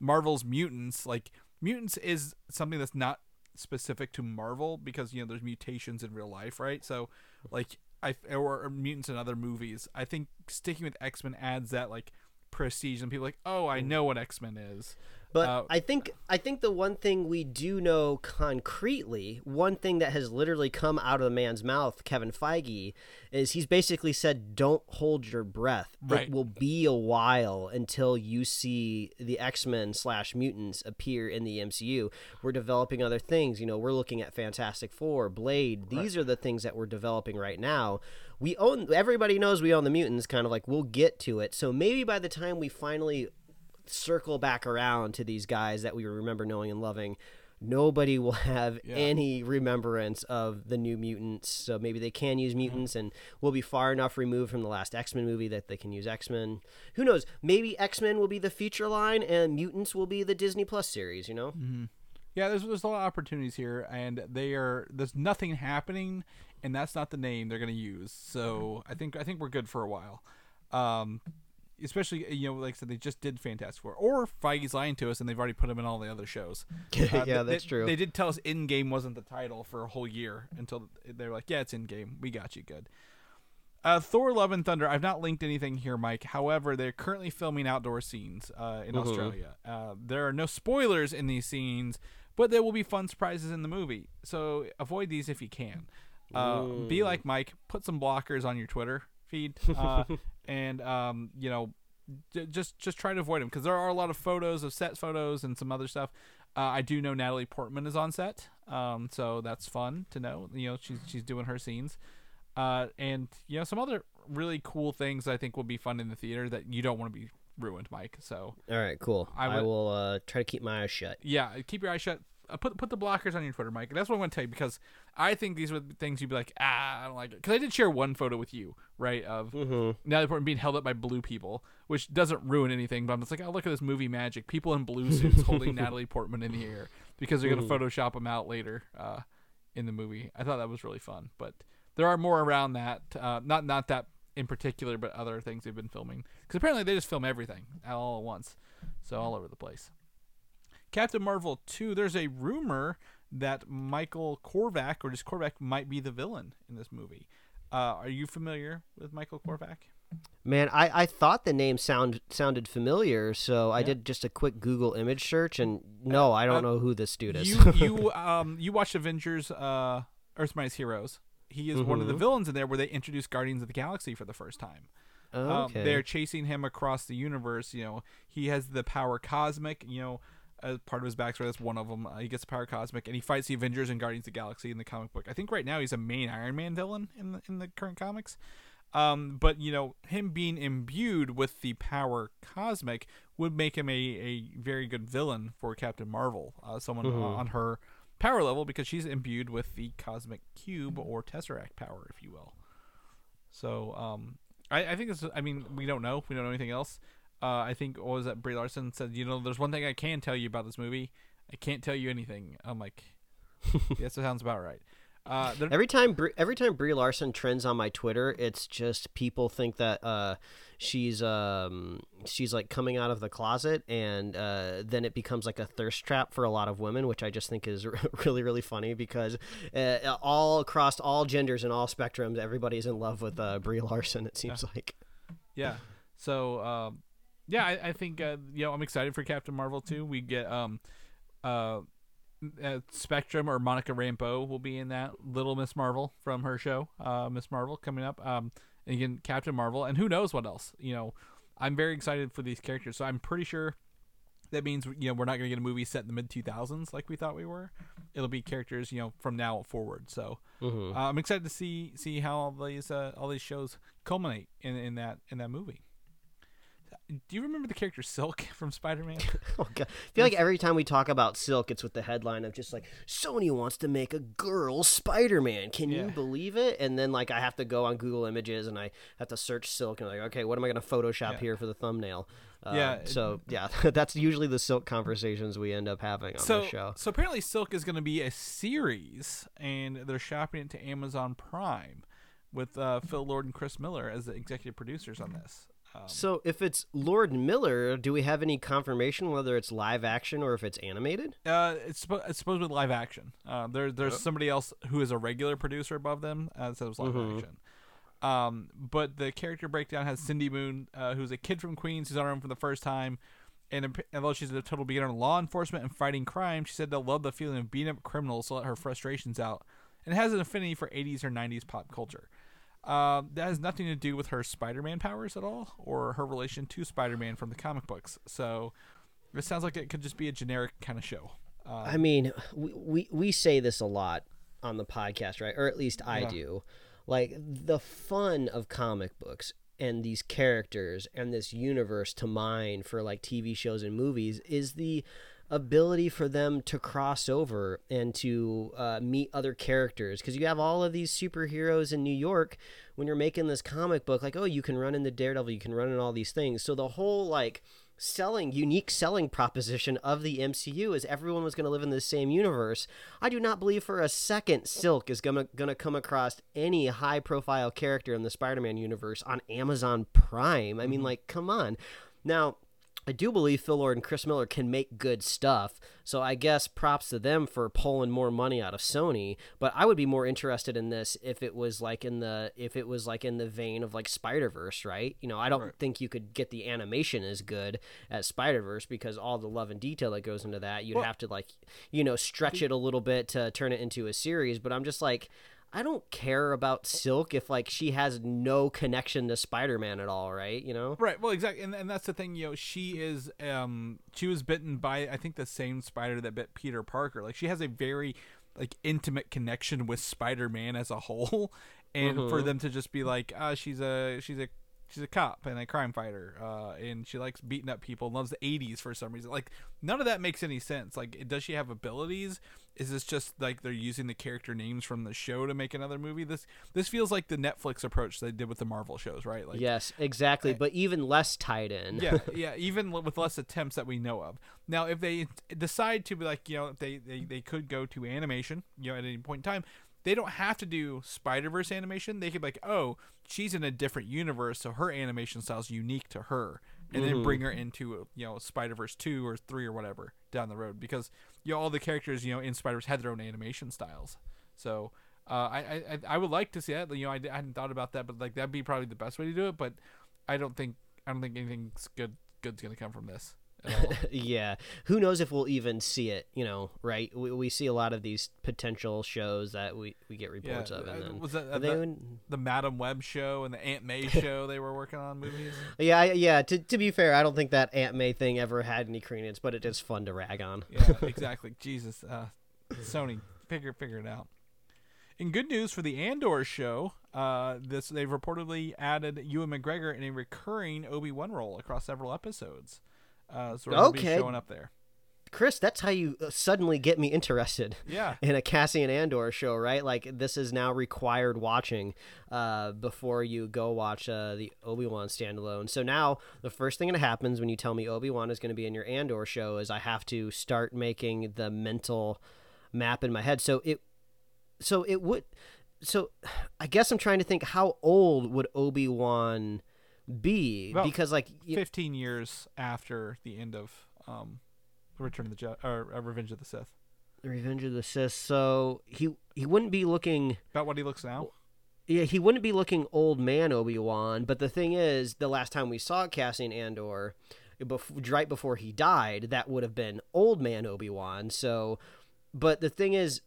Marvel's Mutants, like Mutants is something that's not specific to Marvel because you know there's mutations in real life, right? So, like I or, or mutants in other movies. I think sticking with X Men adds that like prestige, and people are like, oh, I mm. know what X Men is. But Uh, I think I think the one thing we do know concretely, one thing that has literally come out of the man's mouth, Kevin Feige, is he's basically said, "Don't hold your breath. Right. It will be a while until you see the X Men slash mutants appear in the MCU. We're developing other things. You know, we're looking at Fantastic Four, Blade. These are the things that we're developing right now." We own everybody knows we own the mutants kind of like we'll get to it. So maybe by the time we finally circle back around to these guys that we remember knowing and loving, nobody will have any remembrance of the new mutants. So maybe they can use mm-hmm. mutants and we'll be far enough removed from the last X Men movie that they can use X Men. Who knows? Maybe X Men will be the feature line and mutants will be the Disney Plus series, you know? Mm-hmm. Yeah, there's there's a lot of opportunities here, and they are there's nothing happening, and that's not the name they're gonna use. So mm-hmm. I think I think we're good for a while. Um, especially you know, like I said, they just did Fantastic Four, or Feige's lying to us, and they've already put him in all the other shows. Uh, Yeah, they- that's true. They did tell us Endgame wasn't the title for a whole year until they were like, yeah, it's Endgame. We got you good. Uh, Thor: Love and Thunder. I've not linked anything here, Mike. However, they're currently filming outdoor scenes uh, in Australia. Uh, there are no spoilers in these scenes, but there will be fun surprises in the movie. So avoid these if you can. Uh, be like Mike. Put some blockers on your Twitter feed, uh, and um, you know, j- just just try to avoid them because there are a lot of photos of set photos and some other stuff. Uh, I do know Natalie Portman is on set, um, so that's fun to know. You know, she's she's doing her scenes, uh, and you know some other really cool things I think will be fun in the theater that you don't want to be ruined, Mike. So All right, cool. I I, will uh, try to keep my eyes shut. yeah, keep your eyes shut. Uh, put put the blockers on your Twitter, Mike. That's what I'm going to tell you because I think these were the things you'd be like, ah, I don't like it. Because I did share one photo with you, right, of Natalie Portman being held up by blue people, which doesn't ruin anything. But I'm just like, oh, look at this movie magic. People in blue suits holding Natalie Portman in the air because they're going to Photoshop them out later uh, in the movie. I thought that was really fun. But there are more around that. Uh, not not that in particular, but other things they've been filming. Because apparently they just film everything all at once, so all over the place. Captain Marvel 2, there's a rumor that Michael Korvac, or just Korvac, might be the villain in this movie. Uh, are you familiar with Michael Korvac? Man, I, I thought the name sound sounded familiar, so I did just a quick Google image search, and no, I don't uh, know who this dude is. You you um you watched Avengers uh Earth's Mightiest Heroes. He is one of the villains in there where they introduced Guardians of the Galaxy for the first time. Um, okay. they're chasing him across the universe. You know, he has the power cosmic. You know, as part of his backstory, that's one of them. Uh, he gets the power cosmic, and he fights the Avengers and Guardians of the Galaxy in the comic book. I think right now he's a main Iron Man villain in the in the current comics. Um, but you know, him being imbued with the power cosmic would make him a, a very good villain for Captain Marvel, uh, someone Mm-hmm. on her power level because she's imbued with the cosmic cube or tesseract power, if you will. So, um, I, I think it's. I mean, we don't know. We don't know anything else. Uh, I think what was that? Brie Larson said, you know, there's one thing I can tell you about this movie. I can't tell you anything. I'm like, yes, that sounds about right. Uh, Every time, Brie, every time Brie Larson trends on my Twitter, it's just people think that uh, she's um, she's like coming out of the closet, and uh, then it becomes like a thirst trap for a lot of women, which I just think is really really funny because uh, all across all genders and all spectrums, everybody's in love with uh, Brie Larson. It seems like. yeah. So, um, yeah, I, I think uh, you know I'm excited for Captain Marvel too. We get um, uh, uh, Spectrum or Monica Rambeau will be in that Little Miss Marvel from her show, uh, Miss Marvel coming up. Um, and again, Captain Marvel, and who knows what else? You know, I'm very excited for these characters. So I'm pretty sure that means you know we're not going to get a movie set in the mid 2000s like we thought we were. It'll be characters you know from now forward. So uh, I'm excited to see see how all these uh, all these shows culminate in in that in that movie. Do you remember the character Silk from Spider-Man? Oh god! I feel like every time we talk about Silk, it's with the headline of just like Sony wants to make a girl Spider-Man. Can Yeah. you believe it? And then like I have to go on Google Images and I have to search Silk and like okay, what am I going to Photoshop Yeah. here for the thumbnail? Uh, Yeah, So yeah, that's usually the Silk conversations we end up having on so the show. so apparently Silk is going to be a series, and they're shopping it to Amazon Prime with uh, Phil Lord and Chris Miller as the executive producers on this. Um, So if it's Lord Miller, do we have any confirmation whether it's live action or if it's animated? Uh, it's, it's supposed to be live action. Uh, there, there's somebody else who is a regular producer above them, uh, it was live action. Um, but the character breakdown has Cindy Moon, uh, who's a kid from Queens who's on her own for the first time. And although she's a total beginner in law enforcement and fighting crime, she said they'll love the feeling of beating up criminals to let her frustrations out, and has an affinity for 80s or 90s pop culture. Uh, that has nothing to do with her Spider-Man powers at all, or her relation to Spider-Man from the comic books. So, it sounds like it could just be a generic kind of show. Uh, I mean, we, we we say this a lot on the podcast, right? Or at least I Yeah. do. Like the fun of comic books and these characters and this universe to mine for like TV shows and movies is the ability for them to cross over and to uh, meet other characters because you have all of these superheroes in New York when you're making this comic book like oh you can run into Daredevil you can run in all these things so the whole like selling unique selling proposition of the MCU is everyone was going to live in the same universe. I do not believe for a second Silk is going to going to come across any high profile character in the Spider-Man universe on Amazon Prime. I mean like come on. Now I do believe Phil Lord and Chris Miller can make good stuff, so I guess props to them for pulling more money out of Sony. But I would be more interested in this if it was like in the if it was like in the vein of like Spider Verse, right? You know, I don't think you could get the animation as good as Spider Verse because all the love and detail that goes into that, you'd have to like you know stretch it a little bit to turn it into a series. But I'm just like. I don't care about Silk if like she has no connection to Spider-Man at all, right? You know? Right. Well, exactly, and and that's the thing. You know, she is um she was bitten by I think the same spider that bit Peter Parker. Like she has a very like intimate connection with Spider-Man as a whole, and for them to just be like, uh, she's a she's a she's a cop and a crime fighter, uh, and she likes beating up people and loves the '80s for some reason. Like none of that makes any sense. Like, does she have abilities? Is this just like they're using the character names from the show to make another movie? This this feels like the Netflix approach they did with the Marvel shows, right? Like, Yes, exactly, but even less tied in. yeah, yeah, even with less attempts that we know of. Now, if they decide to be like, you know, they, they, they could go to animation, you know, at any point in time, they don't have to do Spider Verse animation. They could be like, oh, she's in a different universe, so her animation style is unique to her, and then mm-hmm. bring her into you know Spider Verse two or three or whatever down the road because you know all the characters you know in Spider Verse had their own animation styles. So uh, I, I I- would like to see that. You know, I, I hadn't thought about that, but like that'd be probably the best way to do it. But I don't think I don't think anything's good good's gonna come from this. Yeah. Who knows if we'll even see it, you know, right? We, we see a lot of these potential shows that we, we get yeah, reports of. And uh, then, was that, uh, the, the Madam Web show and the Aunt May show they were working on movies? yeah, yeah. To, to be fair, I don't think that Aunt May thing ever had any credence, but it is fun to rag on. Yeah, exactly. Jesus, uh, Sony, figure figure it out. In good news for the Andor show, uh, this they've reportedly added Ewan McGregor in a recurring Obi Wan role across several episodes. Uh, so be Okay. showing up there. Chris, that's how you uh, suddenly get me interested. Yeah. in a Cassian Andor show, right? Like this is now required watching uh, before you go watch uh, the Obi Wan standalone. So now the first thing that happens when you tell me Obi Wan is going to be in your Andor show is I have to start making the mental map in my head. So it, so it would, so I guess I'm trying to think how old would Obi Wan be About because like y- Fifteen years after the end of um, Return of the Jedi or uh, Revenge of the Sith. Revenge of the Sith. So he he wouldn't be looking. About what he looks now. Yeah, he wouldn't be looking old man Obi Wan, but the thing is, the last time we saw Cassian Andor, bef- right before he died, that would have been old man Obi Wan. So, but the thing is,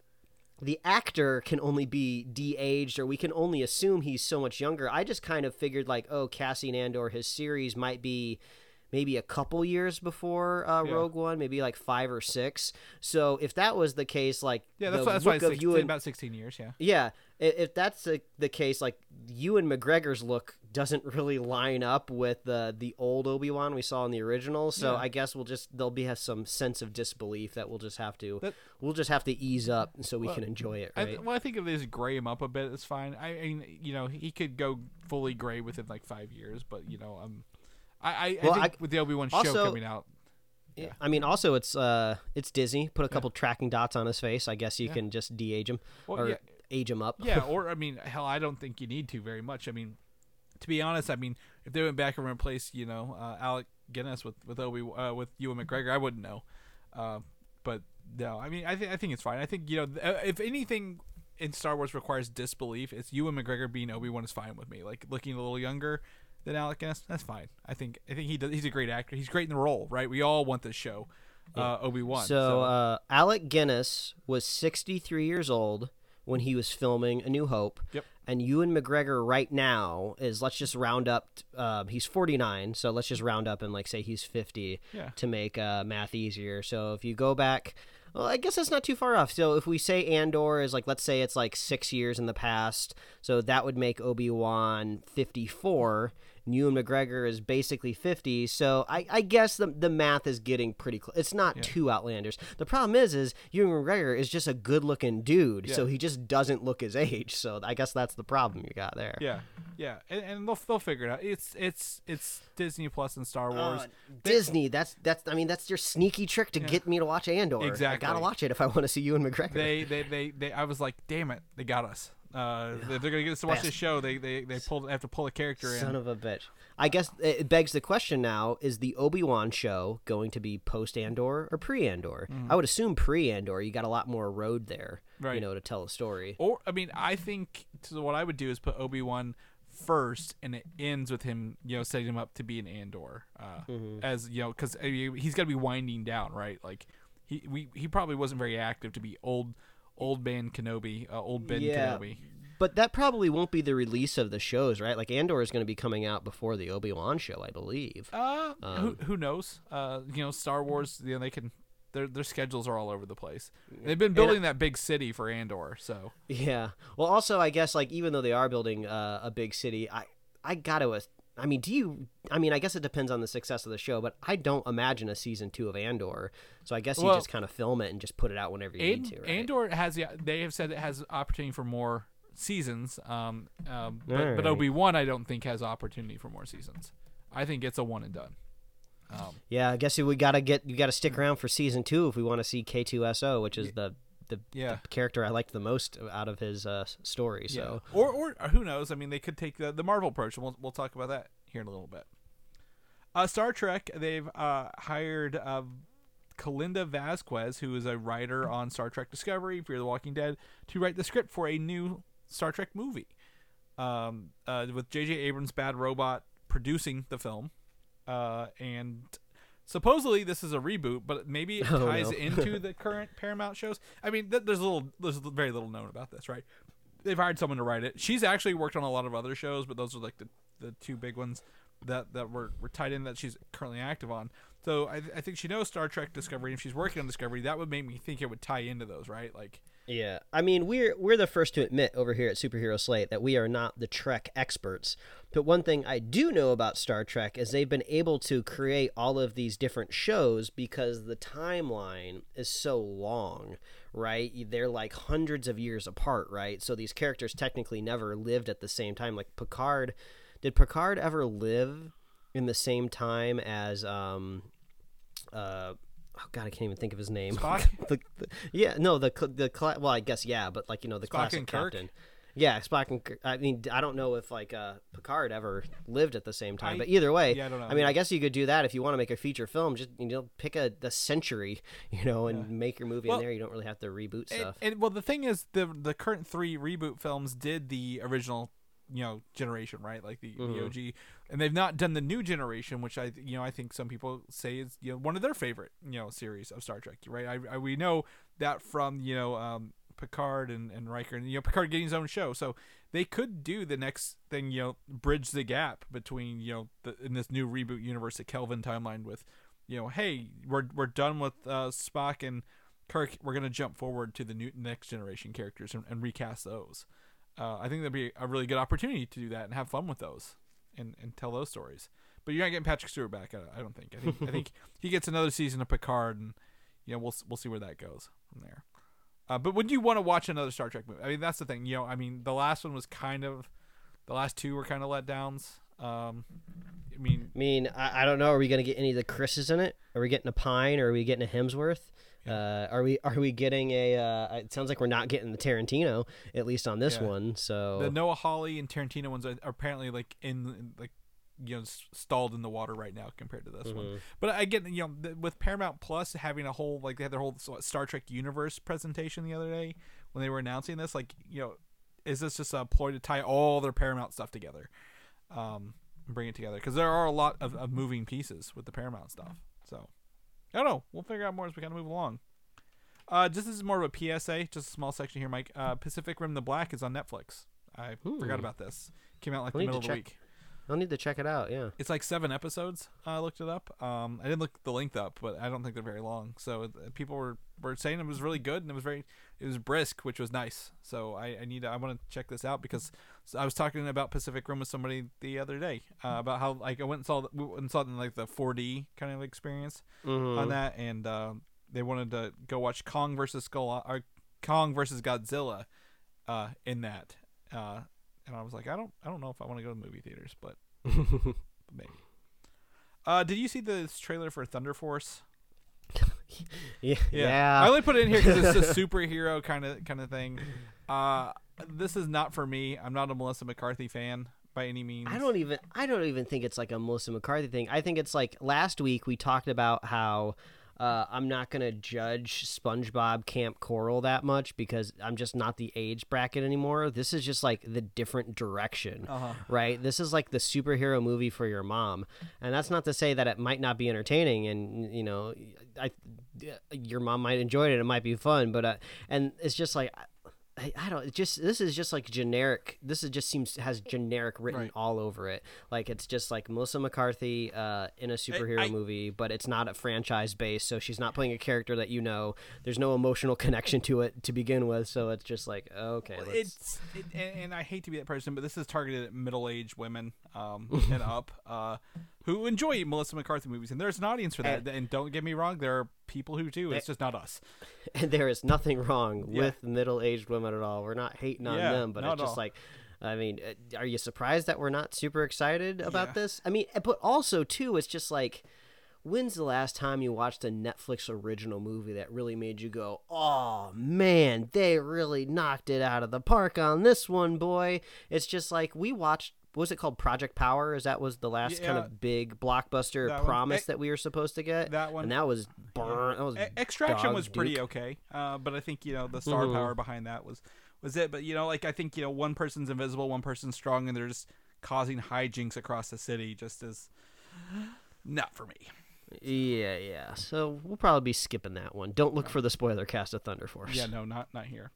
the actor can only be de-aged, or we can only assume he's so much younger. I just kind of figured like, oh, Cassian Andor, his series might be maybe a couple years before uh, Yeah. Rogue One, maybe like five or six. So if that was the case, like Yeah, that's the why, that's why it's of six, Ewan- about sixteen years. Yeah. yeah, if that's the, the case, like Ewan McGregor's look doesn't really line up with the the old Obi Wan we saw in the original. So Yeah. I guess we'll just there'll be have some sense of disbelief that we'll just have to That- we'll just have to ease up so we Well, can enjoy it, I, right? well, I think if they just gray him up a bit, it's fine. I, I mean, you know, he could go fully gray within like five years, but you know, um, I, I, Well, I think I- with the Obi Wan show coming out, Yeah. I mean, also it's uh it's Disney. Put a couple tracking dots on his face. I guess you Yeah. can just de-age him Well, or yeah. age him up. yeah, or I mean, hell, I don't think you need to very much. I mean, to be honest, I mean, if they went back and replaced, you know, uh, Alec Guinness with with Obi uh, with Ewan McGregor, I wouldn't know. Uh, but no, I mean, I think I think it's fine. I think you know, th- uh, if anything in Star Wars requires disbelief, it's Ewan McGregor being Obi Wan is fine with me. Like looking a little younger than Alec Guinness, that's fine. I think I think he does. He's a great actor. He's great in the role, right? We all want this show, uh, Obi Wan. So, uh, Alec Guinness was 63 years old when he was filming A New Hope. Yep. And Ewan McGregor right now is, let's just round up, uh, he's 49, so let's just round up and like say he's 50 Yeah. to make uh, math easier. So if you go back, well, I guess that's not too far off. So if we say Andor is like, let's say it's like six years in the past, so that would make Obi Wan 54. Ewan McGregor is basically 50. So I, I guess the, the math is getting pretty close. It's not too outlandish. The problem is, is Ewan McGregor is just a good looking dude. So he just doesn't look his age. So I guess that's the problem you got there. yeah, yeah, and, and they'll they'll figure it out. It's it's it's Disney Plus and Star Wars. Uh, Disney, that's that's I mean that's your sneaky trick to get me to watch Andor. Exactly. I gotta watch it if I want to see Ewan McGregor. they, they, they, they, I was like, damn it, they got us. Uh, if they're gonna get us to watch Best. this show, they, they, they pull, they have to pull a character Son in. of a bitch. I guess it begs the question now: Is the Obi Wan show going to be post Andor or pre Andor? I would assume pre Andor. You got a lot more road there, you know, to tell a story. or, I mean, I think so what I would do is put Obi Wan first, and it ends with him, you know, setting him up to be an Andor, uh, Mm-hmm. as you know, because I mean, he's got to be winding down, right? Like he, we, he probably wasn't very active to be old, old man Kenobi, uh, old Ben Yeah. Kenobi. But that probably won't be the release of the shows, right? Like Andor is going to be coming out before the Obi Wan show, I believe. Uh, Um, who who knows? Uh, you know, Star Wars. You know, they can. Their their schedules are all over the place. They've been building that big city for Andor, so Yeah. Well, also, I guess like even though they are building uh, a big city, I I gotta. I mean, do you? I mean, I guess it depends on the success of the show, but I don't imagine a season two of Andor. So I guess you Well, just kind of film it and just put it out whenever you And, need to. Right? Andor has yeah, they have said it has opportunity for more seasons. Um, um but, but Alright. Obi Wan I don't think has opportunity for more seasons. I think it's a one and done. Um, yeah, I guess we gotta get you gotta stick around for season two if we want to see K2SO, which is the the, Yeah. the character I liked the most out of his uh, story. So yeah. Or or who knows? I mean, they could take the the Marvel approach. and We'll we'll talk about that here in a little bit. Uh, Star Trek. They've uh, hired uh, Kalinda Vazquez, who is a writer on Star Trek Discovery, Fear the Walking Dead, to write the script for a new Star Trek movie. Um, uh, with J.J. Abrams' Bad Robot producing the film, uh, and supposedly this is a reboot, but maybe it Oh, ties no. into the current Paramount shows. I mean, th- there's a little, there's very little known about this, right? They've hired someone to write it. She's actually worked on a lot of other shows, but those are like the, the two big ones that that were, were tied in that she's currently active on. So I, I think she knows Star Trek Discovery, and if she's working on Discovery, that would make me think it would tie into those, right? Like, Yeah, I mean we're we're the first to admit over here at Superhero Slate that we are not the Trek experts. But one thing I do know about Star Trek is they've been able to create all of these different shows because the timeline is so long, right? They're like hundreds of years apart, right? So these characters technically never lived at the same time. Like Picard, did Picard ever live in the same time as um uh oh god I can't even think of his name Spock? the, the- yeah no the the cla- well I guess yeah but like you know the Spock classic and Kirk? captain yeah Spock and I mean I don't know if like uh Picard ever lived at the same time I- but either way yeah, I don't know. I mean I guess you could do that if you want to make a feature film just you know pick a the century you know and make your movie Well, in there you don't really have to reboot and, stuff and well, the thing is, the the current three reboot films did the original, you know, generation, right? Like the, the OG, and they've not done the new generation, which I, you know, I think some people say is you know one of their favorite, you know, series of Star Trek, right? I, I we know that from you know um, Picard and and Riker, and you know Picard getting his own show, so they could do the next thing, you know, bridge the gap between you know the, in this new reboot universe, the Kelvin timeline with, you know, hey, we're we're done with uh, Spock and Kirk, we're gonna jump forward to the new next generation characters and, and recast those. Uh, I think that'd be a really good opportunity to do that and have fun with those and, and tell those stories. But you're not getting Patrick Stewart back. I, I don't think. I think I think he gets another season of Picard, and you know we'll we'll see where that goes from there. Uh, but would you want to watch another Star Trek movie? I mean, that's the thing. You know, I mean, the last one was kind of, the last two were kind of letdowns. Um, I mean, I mean, I, I don't know. Are we going to get any of the Chris's in it? Are we getting a Pine? Or are we getting a Hemsworth? Uh, are we are we getting a? Uh, it sounds like we're not getting the Tarantino at least on this Yeah. one. So the Noah Hawley and Tarantino ones are, are apparently like in, like you know stalled in the water right now compared to this one. But I get you know th- with Paramount Plus having a whole like they had their whole Star Trek universe presentation the other day when they were announcing this. Like you know, is this just a ploy to tie all their Paramount stuff together, um, and bring it together? Because there are a lot of, of moving pieces with the Paramount stuff. So I don't know. We'll figure out more as we kind of move along. Uh, just this is more of a PSA, just a small section here, Mike. Uh, Pacific Rim: The Black is on Netflix. I forgot about this. Came out like I'll the middle of the week. I'll need to check it out. Yeah. It's like seven episodes. I looked it up. Um, I didn't look the length up, but I don't think they're very long. So uh, people were, were saying it was really good and it was very it was brisk, which was nice. So I, I need to, I want to check this out because I was talking about Pacific Rim with somebody the other day uh, about how like I went and saw the, we went and saw it in like the 4D kind of experience on that, and uh, they wanted to go watch Kong versus Skull or Kong versus Godzilla uh, in that. Uh, and I was like, I don't, I don't know if I want to go to movie theaters, but maybe. Uh, did you see the trailer for Thunder Force? Yeah. Yeah. I only put it in here because it's a superhero kind of kind of thing. Uh, this is not for me. I'm not a Melissa McCarthy fan by any means. I don't even I don't even think it's like a Melissa McCarthy thing. I think it's like last week we talked about how Uh, I'm not gonna judge SpongeBob Camp Coral that much because I'm just not the age bracket anymore. This is just like the different direction, Uh-huh. right? This is like the superhero movie for your mom, and that's not to say that it might not be entertaining. And you know, I your mom might enjoy it. It might be fun, but uh, and it's just like. I, I don't. It just this is just like generic. This is just seems has generic written Right. all over it. Like it's just like Melissa McCarthy uh, in a superhero I- movie, but it's not a franchise base So she's not playing a character that you know. There's no emotional connection to it to begin with. So it's just like okay, let's, it's it, and, and I hate to be that person, but this is targeted at middle-aged women um, and up uh, who enjoy Melissa McCarthy movies, and there's an audience for that. And don't get me wrong, there are people who do. It's just not us. and there is nothing wrong Yeah. with middle aged women at all. We're not hating on Yeah, them, but it's just all. like. I mean, uh, are you surprised that we're not super excited about Yeah. this? I mean, but also too, it's just like, when's the last time you watched a Netflix original movie that really made you go, "Oh man, they really knocked it out of the park on this one, boy"? It's just like we watched. What was it called? Project Power? Is that was the last kind of big blockbuster That promise Eh, that we were supposed to get? that one. and that was burn. That was E- Extraction was pretty okay, uh, but I think you know the star Mhm. power behind that was was it. But you know, like I think you know one person's invisible, one person's strong, and they're just causing hijinks across the city. Just as not for me. Yeah, yeah. So we'll probably be skipping that one. Don't look for the spoiler cast of Thunder Force. Yeah, no, not not here.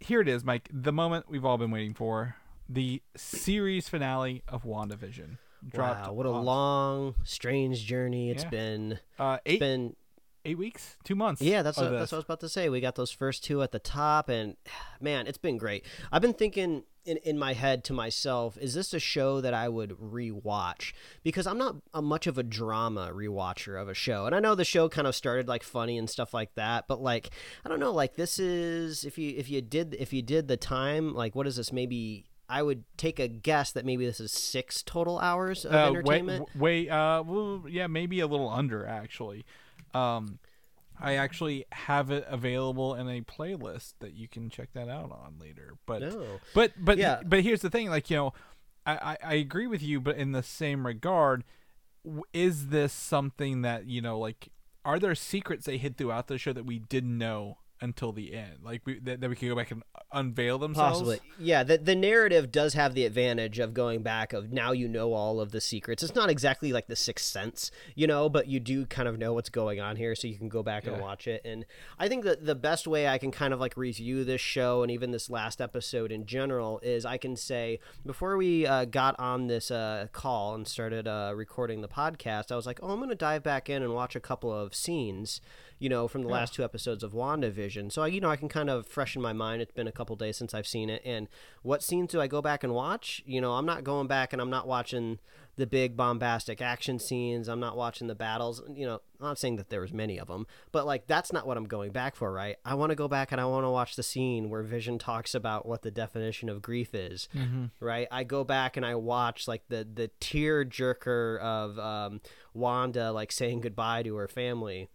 Here it is, Mike. The moment we've all been waiting for. The series finale of WandaVision. Dropped Wow, what a on- long, strange journey it's Yeah. been. uh, It's eight been eight weeks, two months. yeah, that's what, that's what I was about to say. We got those first two at the top, and man, it's been great. I've been thinking in in my head to myself, is this a show that I would rewatch? Because I'm not a much of a drama rewatcher of a show, and I know the show kind of started like funny and stuff like that, but like I don't know, like this is if you if you did if you did the time, like what is this? Maybe I would take a guess that maybe this is six total hours of uh, entertainment. Wait, way, uh, well, yeah, maybe a little under actually. Um, I actually have it available in a playlist that you can check that out on later. But No. but but Yeah. but here's the thing, like you know, I, I I agree with you, but in the same regard, is this something that you know, like, are there secrets they hid throughout the show that we didn't know until the end, like we, that, that we can go back and unveil themselves? Possibly, yeah. The the narrative does have the advantage of going back of now you know all of the secrets. It's not exactly like the Sixth Sense, you know, but you do kind of know what's going on here, so you can go back and watch it. And I think that the best way I can kind of like review this show and even this last episode in general is I can say before we uh, got on this uh, call and started uh, recording the podcast, I was like, oh, I'm going to dive back in and watch a couple of scenes you know, from the last two episodes of WandaVision. So, I, you know, I can kind of freshen my mind. It's been a couple days since I've seen it. And what scenes do I go back and watch? You know, I'm not going back and I'm not watching the big bombastic action scenes. I'm not watching the battles. You know, I'm not saying that there was many of them, but like that's not what I'm going back for, right? I want to go back and I want to watch the scene where Vision talks about what the definition of grief is, right? I go back and I watch like the the tear jerker of um, Wanda like saying goodbye to her family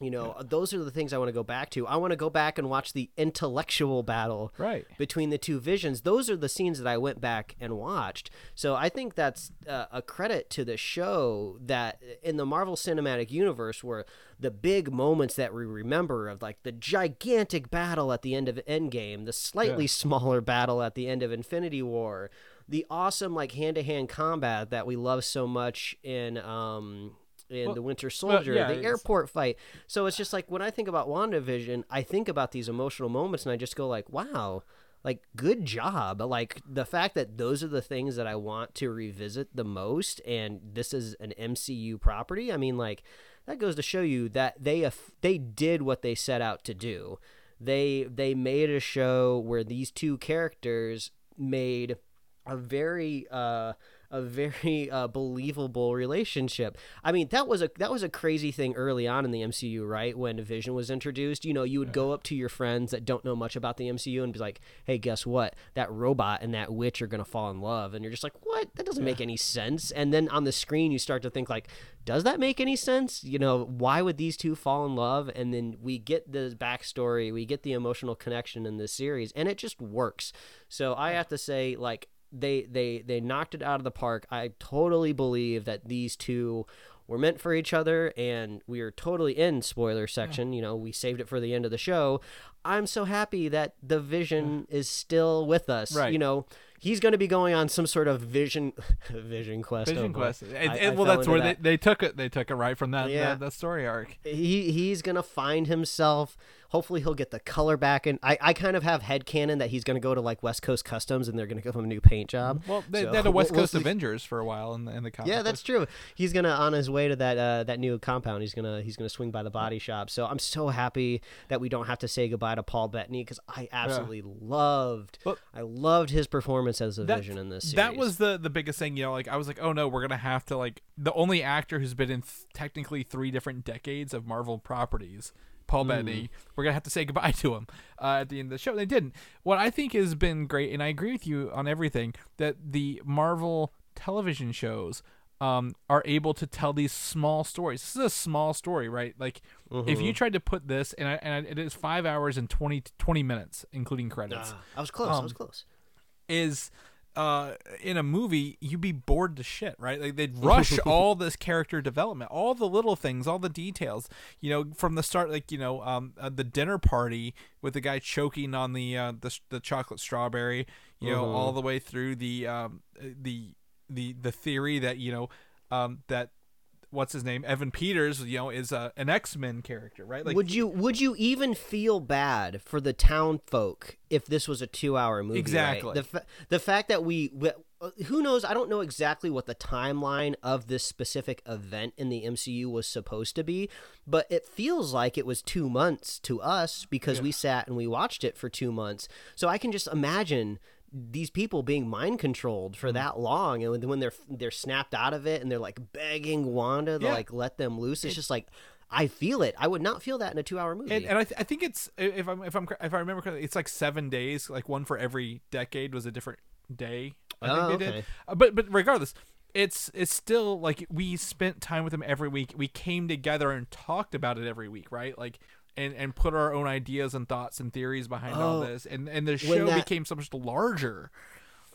you know those are the things i want to go back to i want to go back and watch the intellectual battle Right. between the two visions those are the scenes that i went back and watched so i think that's uh, a credit to the show that in the marvel cinematic universe where the big moments that we remember of like the gigantic battle at the end of endgame the slightly Yeah. smaller battle at the end of infinity war the awesome like hand-to-hand combat that we love so much in um in Well- the winter well, soldier yeah, the airport fight. So it's just like when i think about wandavision i think about these emotional moments and i just go like wow like good job. Like the fact that those are the things that i want to revisit the most and this is an mcu property i mean like that goes to show you that they they did what they set out to do. They they made a show where these two characters made a very uh a very uh, believable relationship. I mean, that was a that was a crazy thing early on in the MCU, right? When Vision was introduced, you know, you would go up to your friends that don't know much about the MCU and be like, "Hey, guess what? That robot and that witch are gonna fall in love," and you're just like, "What? That doesn't make any sense." And then on the screen, you start to think like, "Does that make any sense? You know, why would these two fall in love?" And then we get the backstory, we get the emotional connection in this series, and it just works. So I have to say, like they they they knocked it out of the park. I totally believe that these two we're meant for each other and we are totally in spoiler section you know we saved it for the end of the show i'm so happy that the vision is still with us Right. you know he's going to be going on some sort of vision vision quest oh Vision. Quest. I- And, well, that's where that. they, they took it. They took it right from that Yeah. that, that story arc. he he's gonna find himself hopefully he'll get the color back and i, I kind of have headcanon that he's gonna go to like west coast customs and they're gonna give him a new paint job Well, they, So they had a West we'll- we'll Coast. Avengers for a while in the in the comic. yeah that's true he's gonna on his way to that uh, that new compound he's gonna he's gonna swing by the body shop so i'm so happy that we don't have to say goodbye to paul bettany because i absolutely loved Well- i loved his performance as a That- vision in this series. That was the the biggest thing, you know. Like I was like, oh no, we're gonna have to like the only actor who's been in th- technically three different decades of Marvel properties, Paul Bettany. We're gonna have to say goodbye to him uh, at the end of the show. They didn't. What I think has been great, and I agree with you on everything, that the Marvel television shows um, are able to tell these small stories. This is a small story, right? Like if you tried to put this, and, I, and I, it is five hours and 20, 20 minutes, including credits Ah, i was close i Um, was close is uh in a movie you'd be bored to shit right? Like they'd rush all this character development all the little things all the details you know from the start like you know um uh, the dinner party with the guy choking on the uh the, the chocolate strawberry you know all the way through the um uh, the the the theory that you know um that what's his name evan peters you know is uh, an x-men character right like would you would you even feel bad for the town folk if this was a two-hour movie? right? Exactly. The fa- the fact that we, we uh, who knows? I don't know exactly what the timeline of this specific event in the MCU was supposed to be, but it feels like it was two months to us because we sat and we watched it for two months. So I can just imagine these people being mind controlled for that long and when they're they're snapped out of it and they're like begging Wanda to Yeah. like let them loose it's just like I feel it. I would not feel that in a two-hour movie. And, and I, th- I think it's if I'm if I'm if I remember correctly, it's like seven days. Like one for every decade was a different day. I think Oh, they okay. did. Uh, but but regardless, it's it's still like we spent time with them every week. We came together and talked about it every week, right? Like. And, and put our own ideas and thoughts and theories behind all Oh, this, and and the show that- became so much larger.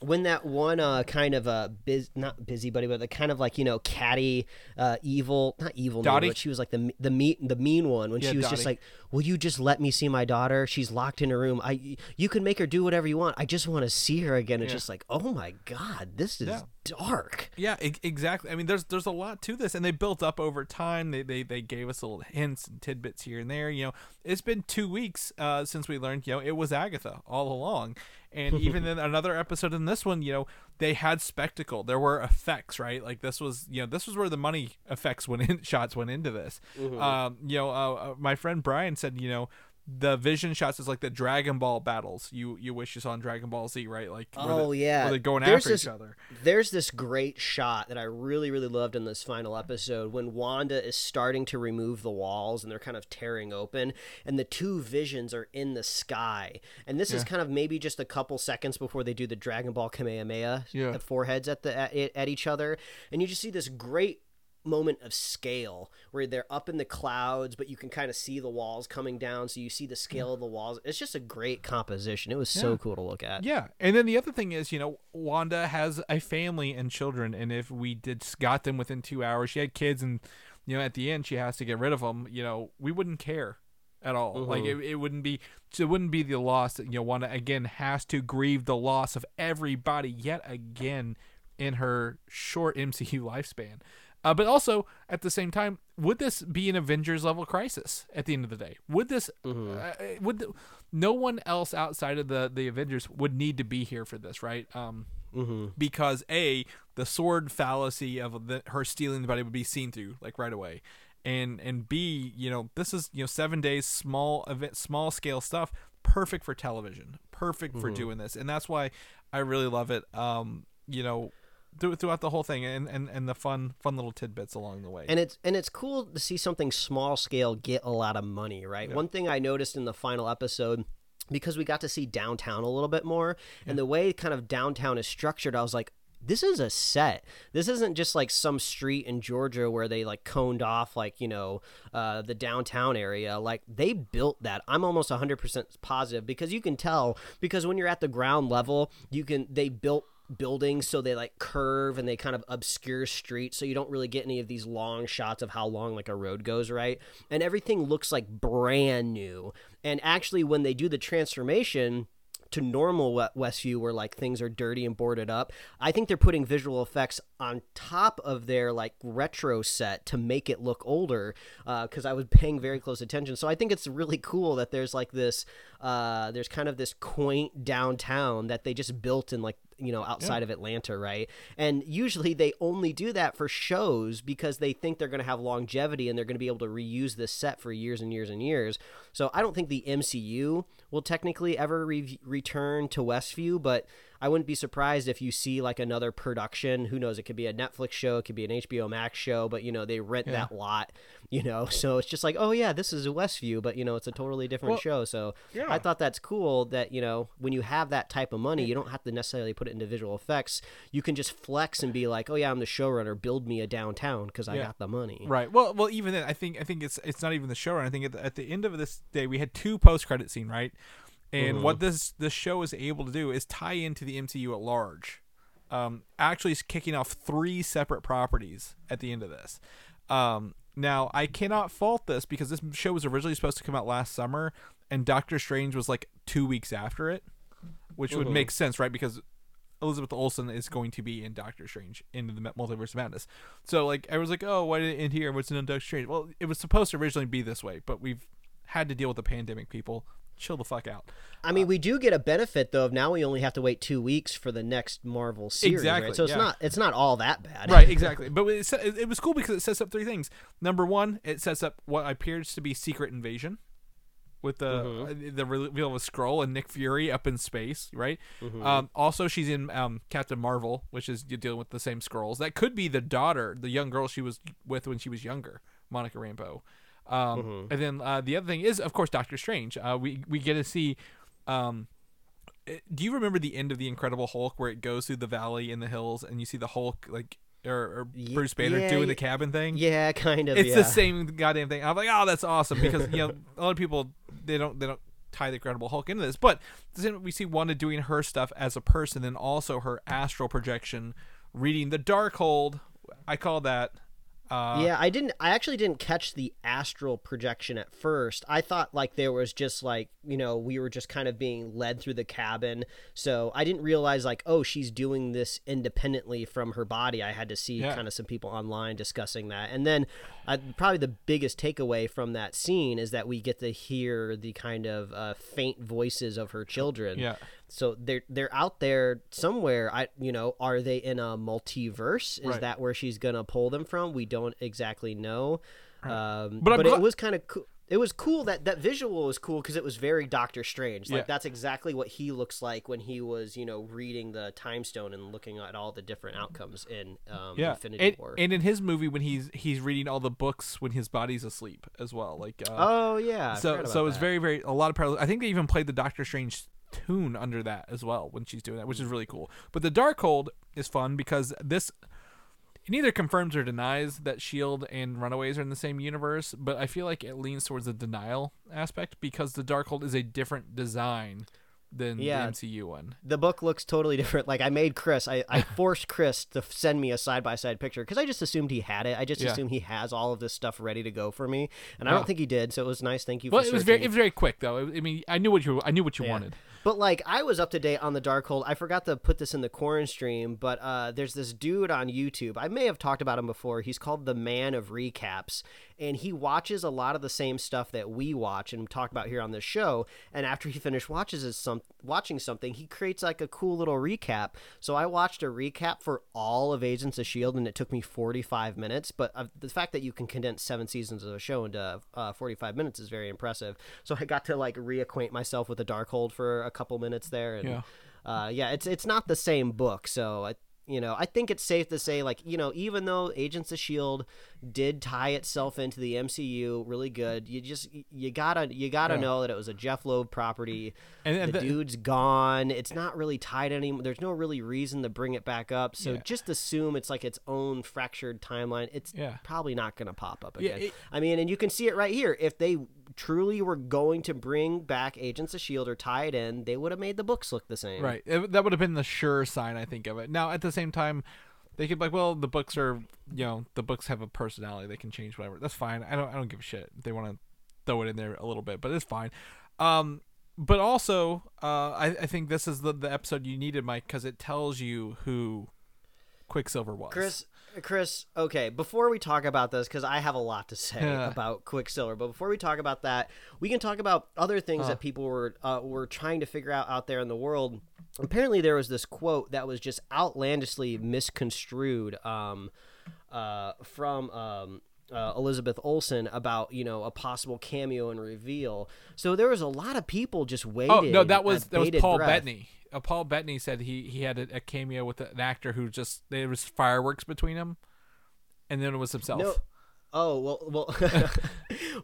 when that one uh kind of uh biz not busybody but the kind of like you know catty uh evil not evil no, Dottie? but she was like the the mean the mean one when Yeah, she was just like will you just let me see my daughter she's locked in a room i you can make her do whatever you want i just want to see her again it's Yeah. just like oh my god this is Yeah. Dark Yeah, e- exactly. I mean, there's there's a lot to this, and they built up over time. They they, they gave us little hints and tidbits here and there. You know, it's been two weeks uh, since we learned. You know, it was Agatha all along, and even in another episode in this one, you know, they had spectacle. There were effects, right? Like this was, you know, this was where the money effects went in. Shots went into this. Um, you know, uh, uh, my friend Brian said, you know. The vision shots is like the Dragon Ball battles you you wish you saw in Dragon Ball Z, right? Like where Oh, they- yeah. they're going There's after this- each other. There's this great shot that I really, really loved in this final episode when Wanda is starting to remove the walls and they're kind of tearing open, and the two visions are in the sky. And this is kind of maybe just a couple seconds before they do the Dragon Ball Kamehameha, Yeah. the foreheads at the at, at each other, and you just see this great moment of scale where they're up in the clouds but you can kind of see the walls coming down so you see the scale of the walls it's just a great composition it was so cool to look at Yeah, and then the other thing is, you know, Wanda has a family and children, and if we did got them within two hours, she had kids, and you know, at the end she has to get rid of them. You know, we wouldn't care at all. Like mm-hmm. it, it wouldn't be, it wouldn't be the loss that you know Wanda again has to grieve the loss of everybody yet again in her short MCU lifespan. Uh, but also at the same time, would this be an Avengers level crisis at the end of the day? Would this? Uh, would the, no one else outside of the the Avengers would need to be here for this, right? Um, because a the sword fallacy of the, her stealing the body would be seen through like right away, and and b you know this is you know seven days small event small scale stuff perfect for television perfect for doing this and that's why i really love it um you know throughout the whole thing and, and and the fun fun little tidbits along the way and it's and it's cool to see something small scale get a lot of money right one thing i noticed in the final episode because we got to see downtown a little bit more and the way kind of downtown is structured i was like this is a set. This isn't just like some street in Georgia where they like coned off like, you know, uh, the downtown area. Like they built that. I'm almost 100% positive because you can tell because when you're at the ground level, you can they built buildings so they like curve and they kind of obscure streets so you don't really get any of these long shots of how long like a road goes right and everything looks like brand new and actually when they do the transformation to normal We- Westview where like things are dirty and boarded up. I think they're putting visual effects on top of their like retro set to make it look older because I was paying very close attention. So I think it's really cool that there's like this uh, there's kind of this quaint downtown that they just built in like you know outside of Atlanta, right? And usually they only do that for shows because they think they're going to have longevity and they're going to be able to reuse this set for years and years and years. So I don't think the MCU will technically ever re- return to Westview, but I wouldn't be surprised if you see like another production. Who knows? It could be a Netflix show, it could be an HBO Max show, but you know they rent that lot, you know. So it's just like, oh yeah, this is Westview, but you know it's a totally different Well, show. So yeah. I thought that's cool that you know when you have that type of money, you don't have to necessarily put it into visual effects. You can just flex and be like, oh yeah, I'm the showrunner. Build me a downtown because I Yeah. got the money. Right. Well, well, even then, I think I think it's it's not even the showrun. I think at the, at the end of this day, we had two post credit scene, right? And what this this show is able to do is tie into the MCU at large. Um, actually, is kicking off three separate properties at the end of this. Um, now, I cannot fault this because this show was originally supposed to come out last summer, and Doctor Strange was like two weeks after it, which would make sense, right? Because Elizabeth Olsen is going to be in Doctor Strange into the Multiverse of Madness. So like everyone's like, oh, why did it end here? What's in Doctor Strange? Well, it was supposed to originally be this way, but we've had to deal with the pandemic. People, chill the fuck out. I mean, we do get a benefit though of now we only have to wait two weeks for the next Marvel series, Exactly, right? So it's yeah. not it's not all that bad, Right, exactly. But it, it was cool because it sets up three things. Number one, it sets up what appears to be secret invasion. With the Mm-hmm. the reveal of a scroll and Nick Fury up in space, right? Mm-hmm. Um, also, she's in um, Captain Marvel, which is dealing with the same scrolls. That could be the daughter, the young girl she was with when she was younger, Monica Rambeau. Um, Mm-hmm. And then uh, the other thing is, of course, Doctor Strange. Uh, we we get to see. Um, eh, do you remember the end of the Incredible Hulk where it goes through the valley and the hills and you see the Hulk like or, or Bruce Banner yeah, doing y- the cabin thing? Yeah, kind of. it's yeah. the same goddamn thing. I'm like, oh, that's awesome because you know a lot of people they don't they don't tie the Incredible Hulk into this, but then we see Wanda doing her stuff as a person and also her astral projection, reading the Darkhold. I call that. Uh, yeah, I didn't. I actually didn't catch the astral projection at first. I thought like there was just like you know we were just kind of being led through the cabin. So I didn't realize like oh she's doing this independently from her body. I had to see Yeah. kind of some people online discussing that, and then uh, probably the biggest takeaway from that scene is that we get to hear the kind of uh, faint voices of her children. Yeah. So they're they're out there somewhere. I you know are they in a multiverse? Is Right. that where she's gonna pull them from? We don't exactly know. Um, But but it was kind of cool. It was cool that that visual was cool because it was very Doctor Strange. Like Yeah. that's exactly what he looks like when he was you know reading the Time Stone and looking at all the different outcomes in um, yeah, Infinity and, War. and in his movie when he's he's reading all the books when his body's asleep as well. Like uh, oh yeah, so so it's very very a lot of parallels. I think they even played the Doctor Strange tune under that as well when she's doing that, which is really cool. But the Darkhold is fun because this it neither confirms or denies that Shield and Runaways are in the same universe, but I feel like it leans towards the denial aspect because the Darkhold is a different design than Yeah. the MCU one. the book looks totally different. Like I made Chris, I, I forced Chris to send me a side by side picture because I just assumed he had it. I just Yeah. assumed he has all of this stuff ready to go for me, and I don't think he did. So it was nice. Thank you. Well, for it was very it was very quick though. I mean, I knew what you I knew what you Yeah. wanted. But like I was up to date on the Darkhold. I forgot to put this in the corn stream, but uh, there's this dude on YouTube. I may have talked about him before. He's called the Man of Recaps, and he watches a lot of the same stuff that we watch and talk about here on this show. And after he finished watches his some watching something, he creates like a cool little recap. So I watched a recap for all of Agents of Shield, and it took me 45 minutes. But uh, the fact that you can condense seven seasons of a show into uh, 45 minutes is very impressive. So I got to like reacquaint myself with the Darkhold for a couple minutes there, and Yeah. uh, yeah, it's it's not the same book, so I. You know, I think it's safe to say, like, you know, even though Agents of Shield did tie itself into the MCU really good, you just you gotta you gotta Yeah. know that it was a Jeff Loeb property. And- and the, the- dude's gone. It's not really tied anymore. There's no really reason to bring it back up. So Yeah. just assume it's like its own fractured timeline. It's Yeah. probably not gonna pop up again. it- I mean, and you can see it right here. If they truly were going to bring back Agents of Shield or tie it in, they would have made the books look the same. Right. It- that would have been the sure sign, I think, of it. Now, at the same time, they could like, well, the books are, you know, the books have a personality. They can change whatever. That's fine. I don't, I don't give a shit. They want to throw it in there a little bit, but it's fine. Um, but also, uh, I, I think this is the, the episode you needed, Mike, because it tells you who Quicksilver was. Chris, Chris, okay, before we talk about this, because I have a lot to say about Quicksilver, but before we talk about that, we can talk about other things Uh. that people were uh, were trying to figure out out there in the world. Apparently, there was this quote that was just outlandishly misconstrued um, uh, from. Um, uh, Elizabeth Olsen about you know a possible cameo and reveal. So there was a lot of people just waiting. Oh no, that was that was Paul breath. Bettany. Uh, Paul Bettany said he he had a, a cameo with an actor who just there was fireworks between him, and then it was himself. No. Oh well, well,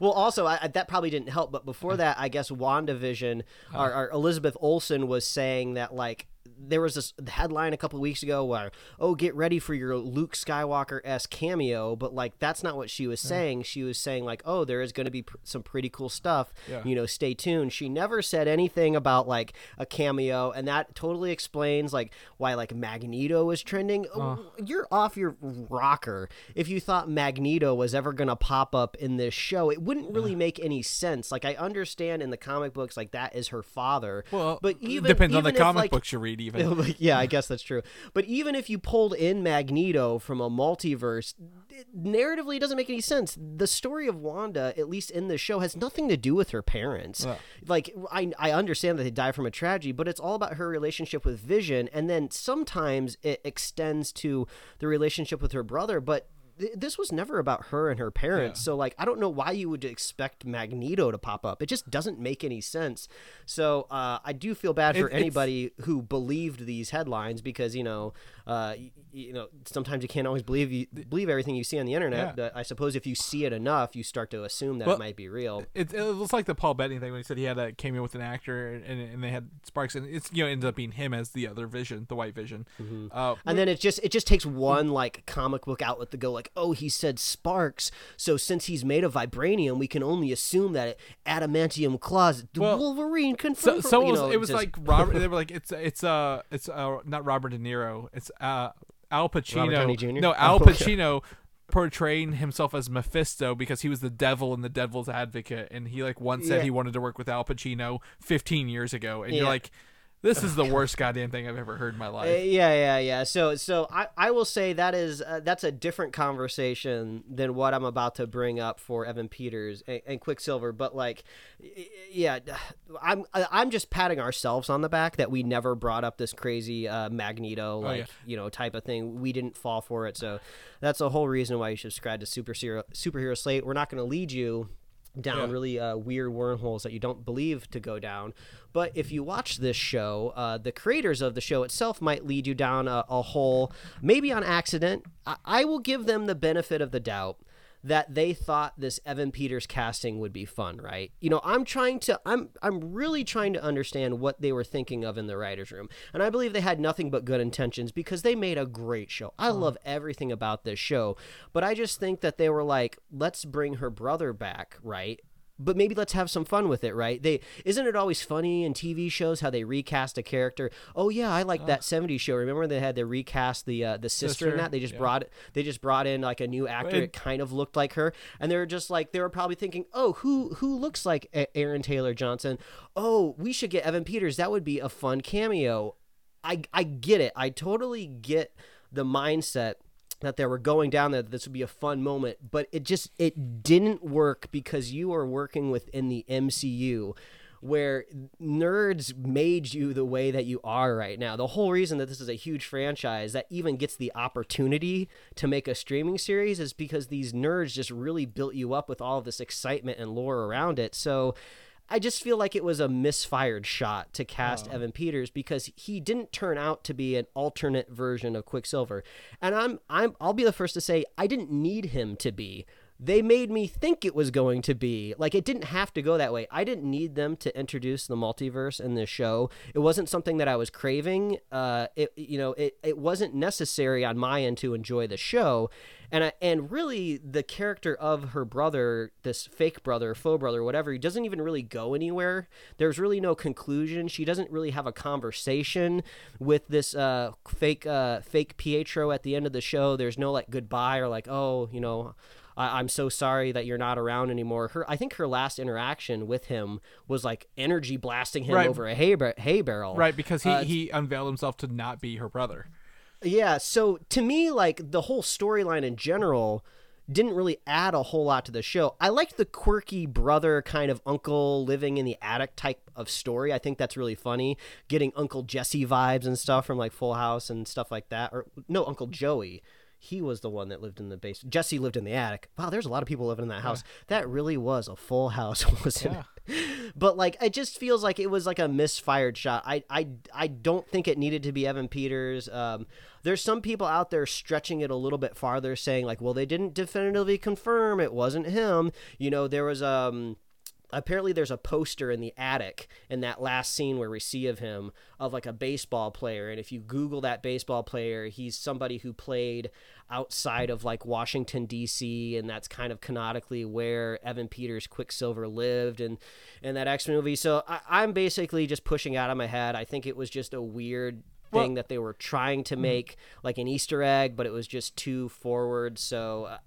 well. Also, I, I- that probably didn't help. But before that, I guess WandaVision, or, or Elizabeth Olsen was saying that like there was this headline a couple of weeks ago where oh get ready for your Luke Skywalker s cameo, but like that's not what she was saying. She was saying like oh there is going to be pr- some pretty cool stuff. Yeah. You know, stay tuned. She never said anything about like a cameo, and that totally explains like why like Magneto was trending. Uh. You're off your rocker if you thought Magneto was ever going to pop up in this show. It wouldn't really make any sense. Like I understand in the comic books, like that is her father. Well, but even depends on the even if, comic like, books you read. Even Like, yeah, I guess that's true. But even if you pulled in Magneto from a multiverse, it, narratively it doesn't make any sense. The story of Wanda, at least in the show, has nothing to do with her parents. Yeah. Like I, I understand that they die from a tragedy, but it's all about her relationship with Vision, and then sometimes it extends to the relationship with her brother. But th- this was never about her and her parents. So like I don't know why you would expect Magneto to pop up. It just doesn't make any sense. So uh, I do feel bad for It- it's- anybody who believed these headlines because you know uh, y- you know sometimes you can't always believe you believe everything you see on the internet. Yeah. But I suppose if you see it enough, you start to assume that Well, it might be real. it, it looks like the Paul Bettany thing when he said he had a cameo with an actor and, and they had sparks and it's you know ended up being him as the other Vision, the White Vision. Uh, And then it just it just takes one like comic book outlet to go like, oh, he said sparks, so since he's made of vibranium, we can only assume that adamantium claws. Well, Wolverine so, confirmed. so you it was, know, it was just- like Robert. They were like, it's it's uh it's uh not Robert De Niro. It's uh Al Pacino. Jr.? No, Al okay. Pacino portraying himself as Mephisto because he was the devil and the devil's advocate, and he like once said Yeah. he wanted to work with Al Pacino 15 years ago, and Yeah. you're like, this is the worst goddamn thing I've ever heard in my Uh, life. yeah, yeah, yeah. So, so I, I will say that is uh, that's a different conversation than what I'm about to bring up for Evan Peters and, and Quicksilver. But like, yeah, I'm I'm just patting ourselves on the back that we never brought up this crazy uh, Magneto like yeah. you know type of thing. We didn't fall for it, so that's the whole reason why you should subscribe to Superhero Superhero Slate. We're not going to lead you down Yeah. really uh, weird wormholes that you don't believe to go down. But if you watch this show, uh, the creators of the show itself might lead you down a, a hole, maybe on accident. I, I will give them the benefit of the doubt that they thought this Evan Peters casting would be fun, right? You know, I'm trying to I'm I'm really trying to understand what they were thinking of in the writers room. And I believe they had nothing but good intentions because they made a great show. I love everything about this show, but I just think that they were like, let's bring her brother back, right? But maybe let's have some fun with it, right? They isn't it always funny in TV shows how they recast a character? Oh yeah, I like that '70s show. Remember they had to recast the uh, the sister, in that? They just yeah. brought they just brought in like a new actor. It- It kind of looked like her, and they were just like they were probably thinking, oh, who who looks like A- Aaron Taylor Johnson? Oh, we should get Evan Peters. That would be a fun cameo. I I get it. I totally get the mindset that they were going down there this would be a fun moment but it just it didn't work because you are working within the MCU where nerds made you the way that you are right now. The whole reason that this is a huge franchise that even gets the opportunity to make a streaming series is because these nerds just really built you up with all of this excitement and lore around it. So I just feel like it was a misfired shot to cast oh. Evan Peters because he didn't turn out to be an alternate version of Quicksilver. And I'm I'm I'll be the first to say I didn't need him to be they made me think it was going to be. Like it didn't have to go that way. I didn't need them to introduce the multiverse in this show. It wasn't something that i was craving. Uh it you know it, it wasn't necessary on my end to enjoy the show. And I, and really the character of her brother this fake brother faux brother whatever he doesn't even really go anywhere. There's really no conclusion. She doesn't really have a conversation with this uh fake uh fake pietro at the end of the show. There's no like goodbye or like oh you know I- I'm so sorry that you're not around anymore. Her, I think her last interaction with him was like energy blasting him Right. over a hay, bar- hay barrel. Right, because he, Uh, he unveiled himself to not be her brother. Yeah. So to me, like the whole storyline in general didn't really add a whole lot to the show. I liked the quirky brother kind of uncle living in the attic type of story. I think that's really funny, getting Uncle Jesse vibes and stuff from like Full House and stuff like that. Or no, Uncle Joey. He was the one that lived in the basement. Jesse lived in the attic. Wow, there's a lot of people living in that house. That really was a full house, wasn't Yeah. it? But like, it just feels like it was like a misfired shot. I, I, I don't think it needed to be Evan Peters. Um, there's some people out there stretching it a little bit farther, saying like, well, they didn't definitively confirm it wasn't him. You know, there was um apparently there's a poster in the attic in that last scene where we see of him of like a baseball player. And if you google that baseball player he's somebody who played outside of like washington d.c and that's kind of canonically where evan peters quicksilver lived and in that x movie. So I, i'm basically just pushing out of my head. I think it was just a weird Well- thing that they were trying to make like an easter egg but it was just too forward. So uh,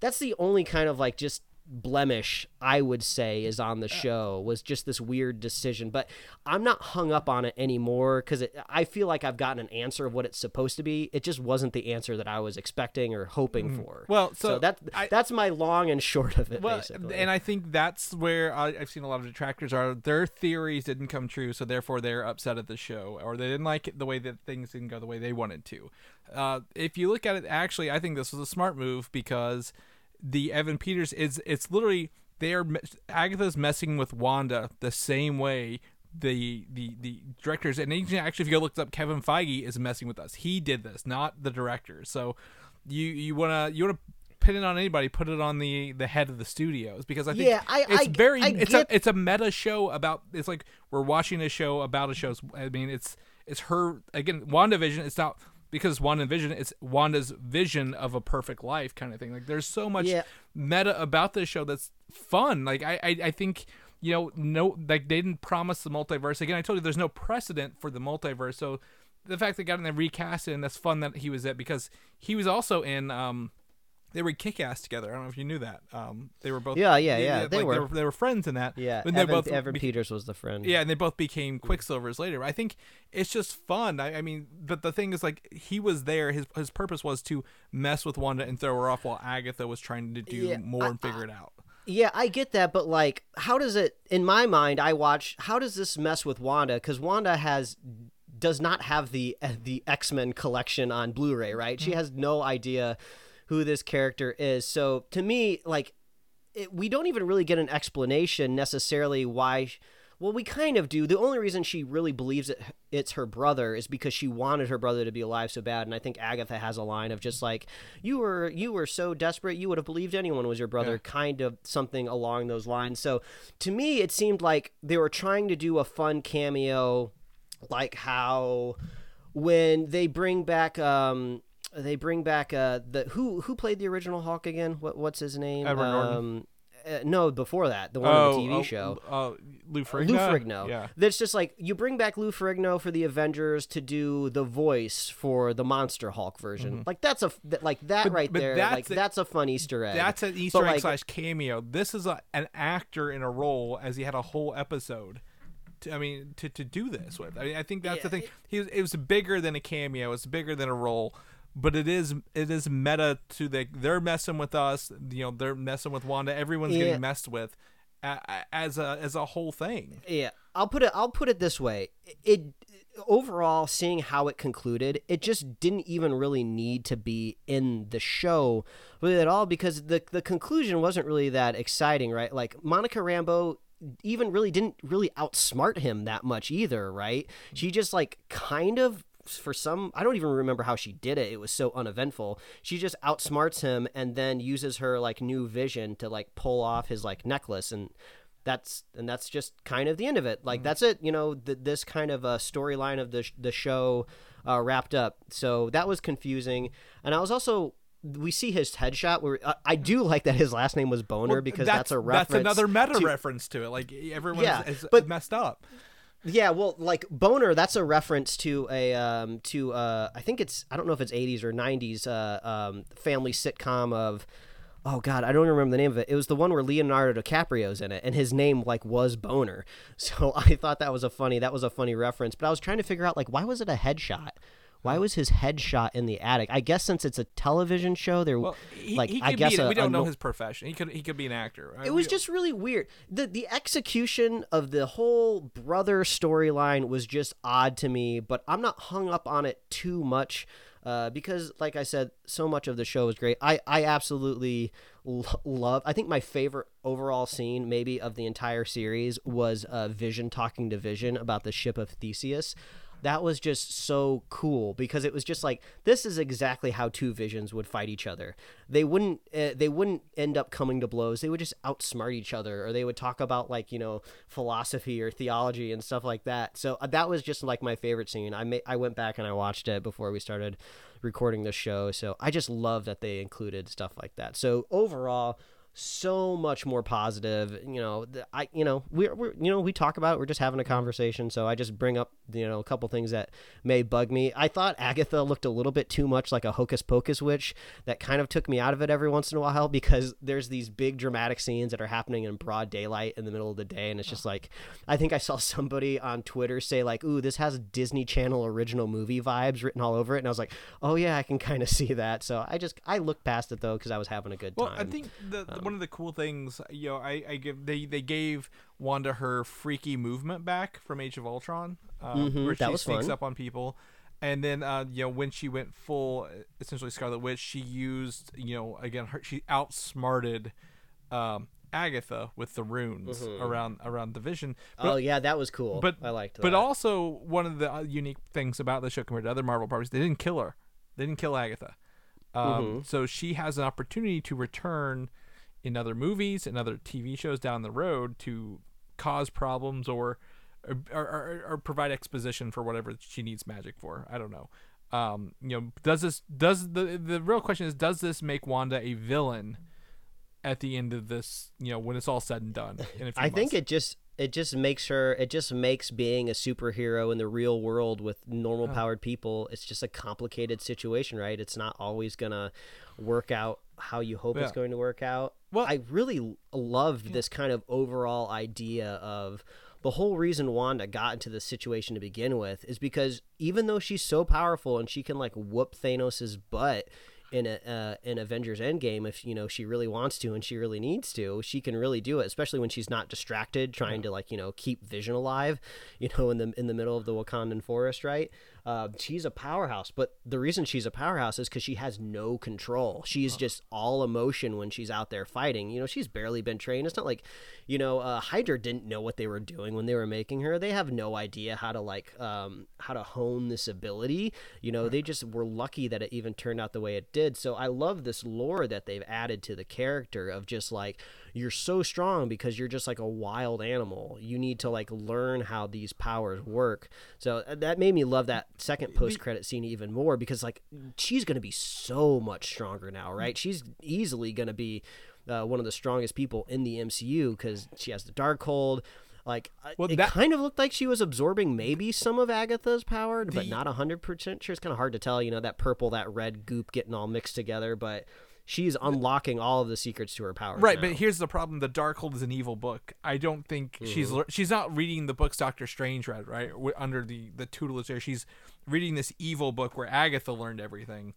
that's the only kind of like just blemish I would say is on the show was just this weird decision. But I'm not hung up on it anymore because I feel like I've gotten an answer of what it's supposed to be. It just wasn't the answer that I was expecting or hoping for. Well, so that I- that's my long and short of it. Well, basically. and I think that's where I, I've seen a lot of detractors are. Their theories didn't come true, so therefore they're upset at the show, or they didn't like it the way that things didn't go the way they wanted to. Uh, if you look at it, actually, I think this was a smart move because the Evan Peters is it's literally they are Agatha's messing with Wanda the same way the the the directors and actually if you go look up Kevin Feige is messing with us. He did this, not the director. So you you wanna you wanna pin it on anybody, put it on the the head of the studios because I think Yeah, I- it's I- very I it's get- a it's a meta show about it's like we're watching a show about a show. I mean it's it's her again WandaVision. It's not because WandaVision. It's Wanda's vision of a perfect life kind of thing. Like there's so much Yeah. meta about this show that's fun. Like I I, I think. You know, no, like they didn't promise the multiverse. Again, I told you there's no precedent for the multiverse. So the fact they got in there recasted and that's fun that he was it because he was also in um they were kick ass together. I don't know if you knew that. Um they were both Yeah, yeah, yeah, they like, were. they were they were friends in that. yeah, And they Evan, both Evan be- Peters was the friend. yeah, and they both became Quicksilvers later. I think it's just fun. I, I mean, but the thing is, like, he was there. His his purpose was to mess with Wanda and throw her off, while Agatha was trying to do Yeah, more I- and figure it out. Yeah, I get that, but like, how does it? In my mind, I watch. How does this mess with Wanda? Because Wanda has does not have the the X Men collection on Blu-ray, right? She has no idea who this character is. So to me, like, it, we don't even really get an explanation necessarily why. sh- Well, we kind of do. The only reason she really believes it, it's her brother is because she wanted her brother to be alive so bad. And I think Agatha has a line of just like, "You were you were so desperate, you would have believed anyone was your brother," kind of something along those lines. So to me, it seemed like they were trying to do a fun cameo, like how when they bring back um they bring back uh the who who played the original Hulk again? What what's his name? Edward Norton. Um, uh, no, before that, the one on the TV show. Uh, Lou Ferrigno. Lou Ferrigno. Yeah. That's just like you bring back Lou Ferrigno for the Avengers to do the voice for the Monster Hulk version. Like that's a that- like that Mm-hmm. But- right but there. that's like a- that's a fun Easter egg. That's an Easter But, egg like, slash cameo. This is a, an actor in a role as he had a whole episode. To, I mean, to, to do this with. I mean, I think that's the Yeah, thing. He was, it was bigger than a cameo. It's bigger than a role. But it is it is meta to the they're messing with us. You know they're messing with Wanda. Everyone's Yeah. getting messed with as a as a whole thing. Yeah, I'll put it. I'll put it this way. It overall, seeing how it concluded, it just didn't even really need to be in the show really at all because the the conclusion wasn't really that exciting, right? Like Monica Rambeau even really didn't really outsmart him that much either, right? She just like kind of for some I don't even remember how she did it. It was so uneventful. She just outsmarts him and then uses her like new vision to like pull off his like necklace and that's and that's just kind of the end of it. Like that's it. You know, th- this kind of uh, storyline of the sh- the show uh, wrapped up. So that was confusing, and I was also. We see his headshot. Where uh, I do like that his last name was Boner Well, because that's, a reference. That's another meta to- reference to it. Like everyone Yeah, is, is but- messed up. Yeah, well, like boner, that's a reference to a um to uh I think it's I don't know if it's 80s or 90s uh um family sitcom of oh god, I don't remember the name of it. It was the one where Leonardo DiCaprio's in it and his name like was Boner. So I thought that was a funny that was a funny reference, but I was trying to figure out like why was it a headshot? Why was his headshot in the attic? I guess since it's a television show, there Well, he, like he I guess a- we don't a know his profession. He could he could be an actor. it was just really weird. the The execution of the whole brother storyline was just odd to me, but I'm not hung up on it too much uh, because, like I said, so much of the show is great. I I absolutely lo- love. I think my favorite overall scene, maybe of the entire series, was uh, Vision talking to Vision about the ship of Theseus that was just so cool because it was just like this is exactly how two visions would fight each other. They wouldn't uh, they wouldn't end up coming to blows. They would just outsmart each other or they would talk about like you know philosophy or theology and stuff like that. So uh, that was just like my favorite scene. I ma- i went back and i watched it before we started recording the show. So i just love that they included stuff like that. So overall so much more positive you know i you know we're, we're you know we talk about it we're just having a conversation so i just bring up you know a couple things that may bug me i thought agatha looked a little bit too much like a hocus pocus witch that kind of took me out of it every once in a while because there's these big dramatic scenes that are happening in broad daylight in the middle of the day and it's just like i think i saw somebody on twitter say like ooh this has disney channel original movie vibes written all over it and i was like oh yeah i can kind of see that so i just i looked past it though because i was having a good time. Well, I think the, Um, the- one of the cool things, you know, I, I give they they gave Wanda her freaky movement back from Age of Ultron, um, Mhm, where that she sneaks fun. up on people, and then uh, you know when she went full, essentially Scarlet Witch, she used you know again her she outsmarted um, Agatha with the runes around around the Vision. But Mm-hmm. oh yeah that was cool but i liked that But also one of the uh, unique things about the show compared to other Marvel properties, they didn't kill her. They didn't kill Agatha. Um, Mm-hmm. So she has an opportunity to return in other movies and other TV shows down the road to cause problems or or, or, or provide exposition for whatever she needs magic for. I don't know. Um, you know, does this does the the real question is does this make Wanda a villain at the end of this? You know, when it's all said and done. In a few I think it just it just makes her it just makes being a superhero in the real world with normal powered people it's just a complicated situation right it's not always gonna work out how you hope it's going to work out Well- i really loved this kind of overall idea of the whole reason Wanda got into this situation to begin with is because even though she's so powerful and she can like whoop Thanos's butt in a uh, in Avengers Endgame if you know she really wants to and she really needs to, she can really do it, especially when she's not distracted trying to like you know keep Vision alive, you know in the in the middle of the Wakandan forest, right? Uh, she's a powerhouse, but the reason she's a powerhouse is because she has no control. She's just all emotion when she's out there fighting. You know, she's barely been trained. It's not like, you know, uh, Hydra didn't know what they were doing when they were making her. They have no idea how to like um, how to hone this ability. You know, they just were lucky that it even turned out the way it did. So I love this lore that they've added to the character of just like you're so strong because you're just like a wild animal. You need to like learn how these powers work. So uh, that made me love that second post credit scene even more because like she's going to be so much stronger now, right? She's easily going to be uh, one of the strongest people in the MCU because she has the Darkhold. Like uh, Well, it that- kind of looked like she was absorbing maybe some of Agatha's power, but The- not hundred percent sure. It's kind of hard to tell. You know that purple, that red goop getting all mixed together, but she's unlocking all of the secrets to her powers. Right, now. but here's the problem: the Darkhold is an evil book. I don't think she's Mm-hmm. lear- she's not reading the books Doctor Strange read, right? W- Under the the tutelage there, she's reading this evil book where Agatha learned everything,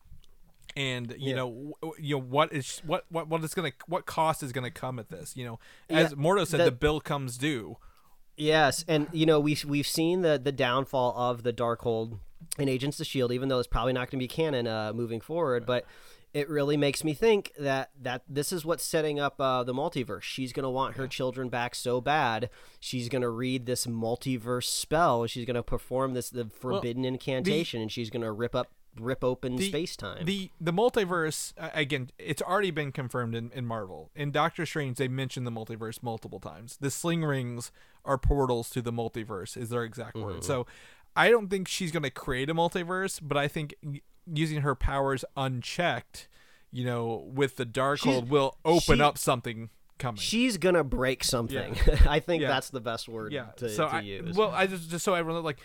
and you Yeah. know, w- you know what is what what what is gonna what cost is gonna come at this? You know, as Yeah, Mordo said, the- the bill comes due. Yes, and you know we we've seen the the downfall of the Darkhold in Agents of Shield, even though it's probably not going to be canon uh, moving forward. But it really makes me think that that this is what's setting up uh, the multiverse. She's gonna want her children back so bad. She's gonna read this multiverse spell. She's gonna perform this the forbidden incantation, and she's gonna rip up rip open space time. The the multiverse uh, again, it's already been confirmed in, in Marvel. In Doctor Strange, they mentioned the multiverse multiple times. The sling rings are portals to the multiverse, is their exact word. So I don't think she's going to create a multiverse, but I think using her powers unchecked, you know, with the Darkhold will open she- up something coming. She's gonna break something. I think Yeah. that's the best word yeah. to, so to I, use. well, I just just so everyone like,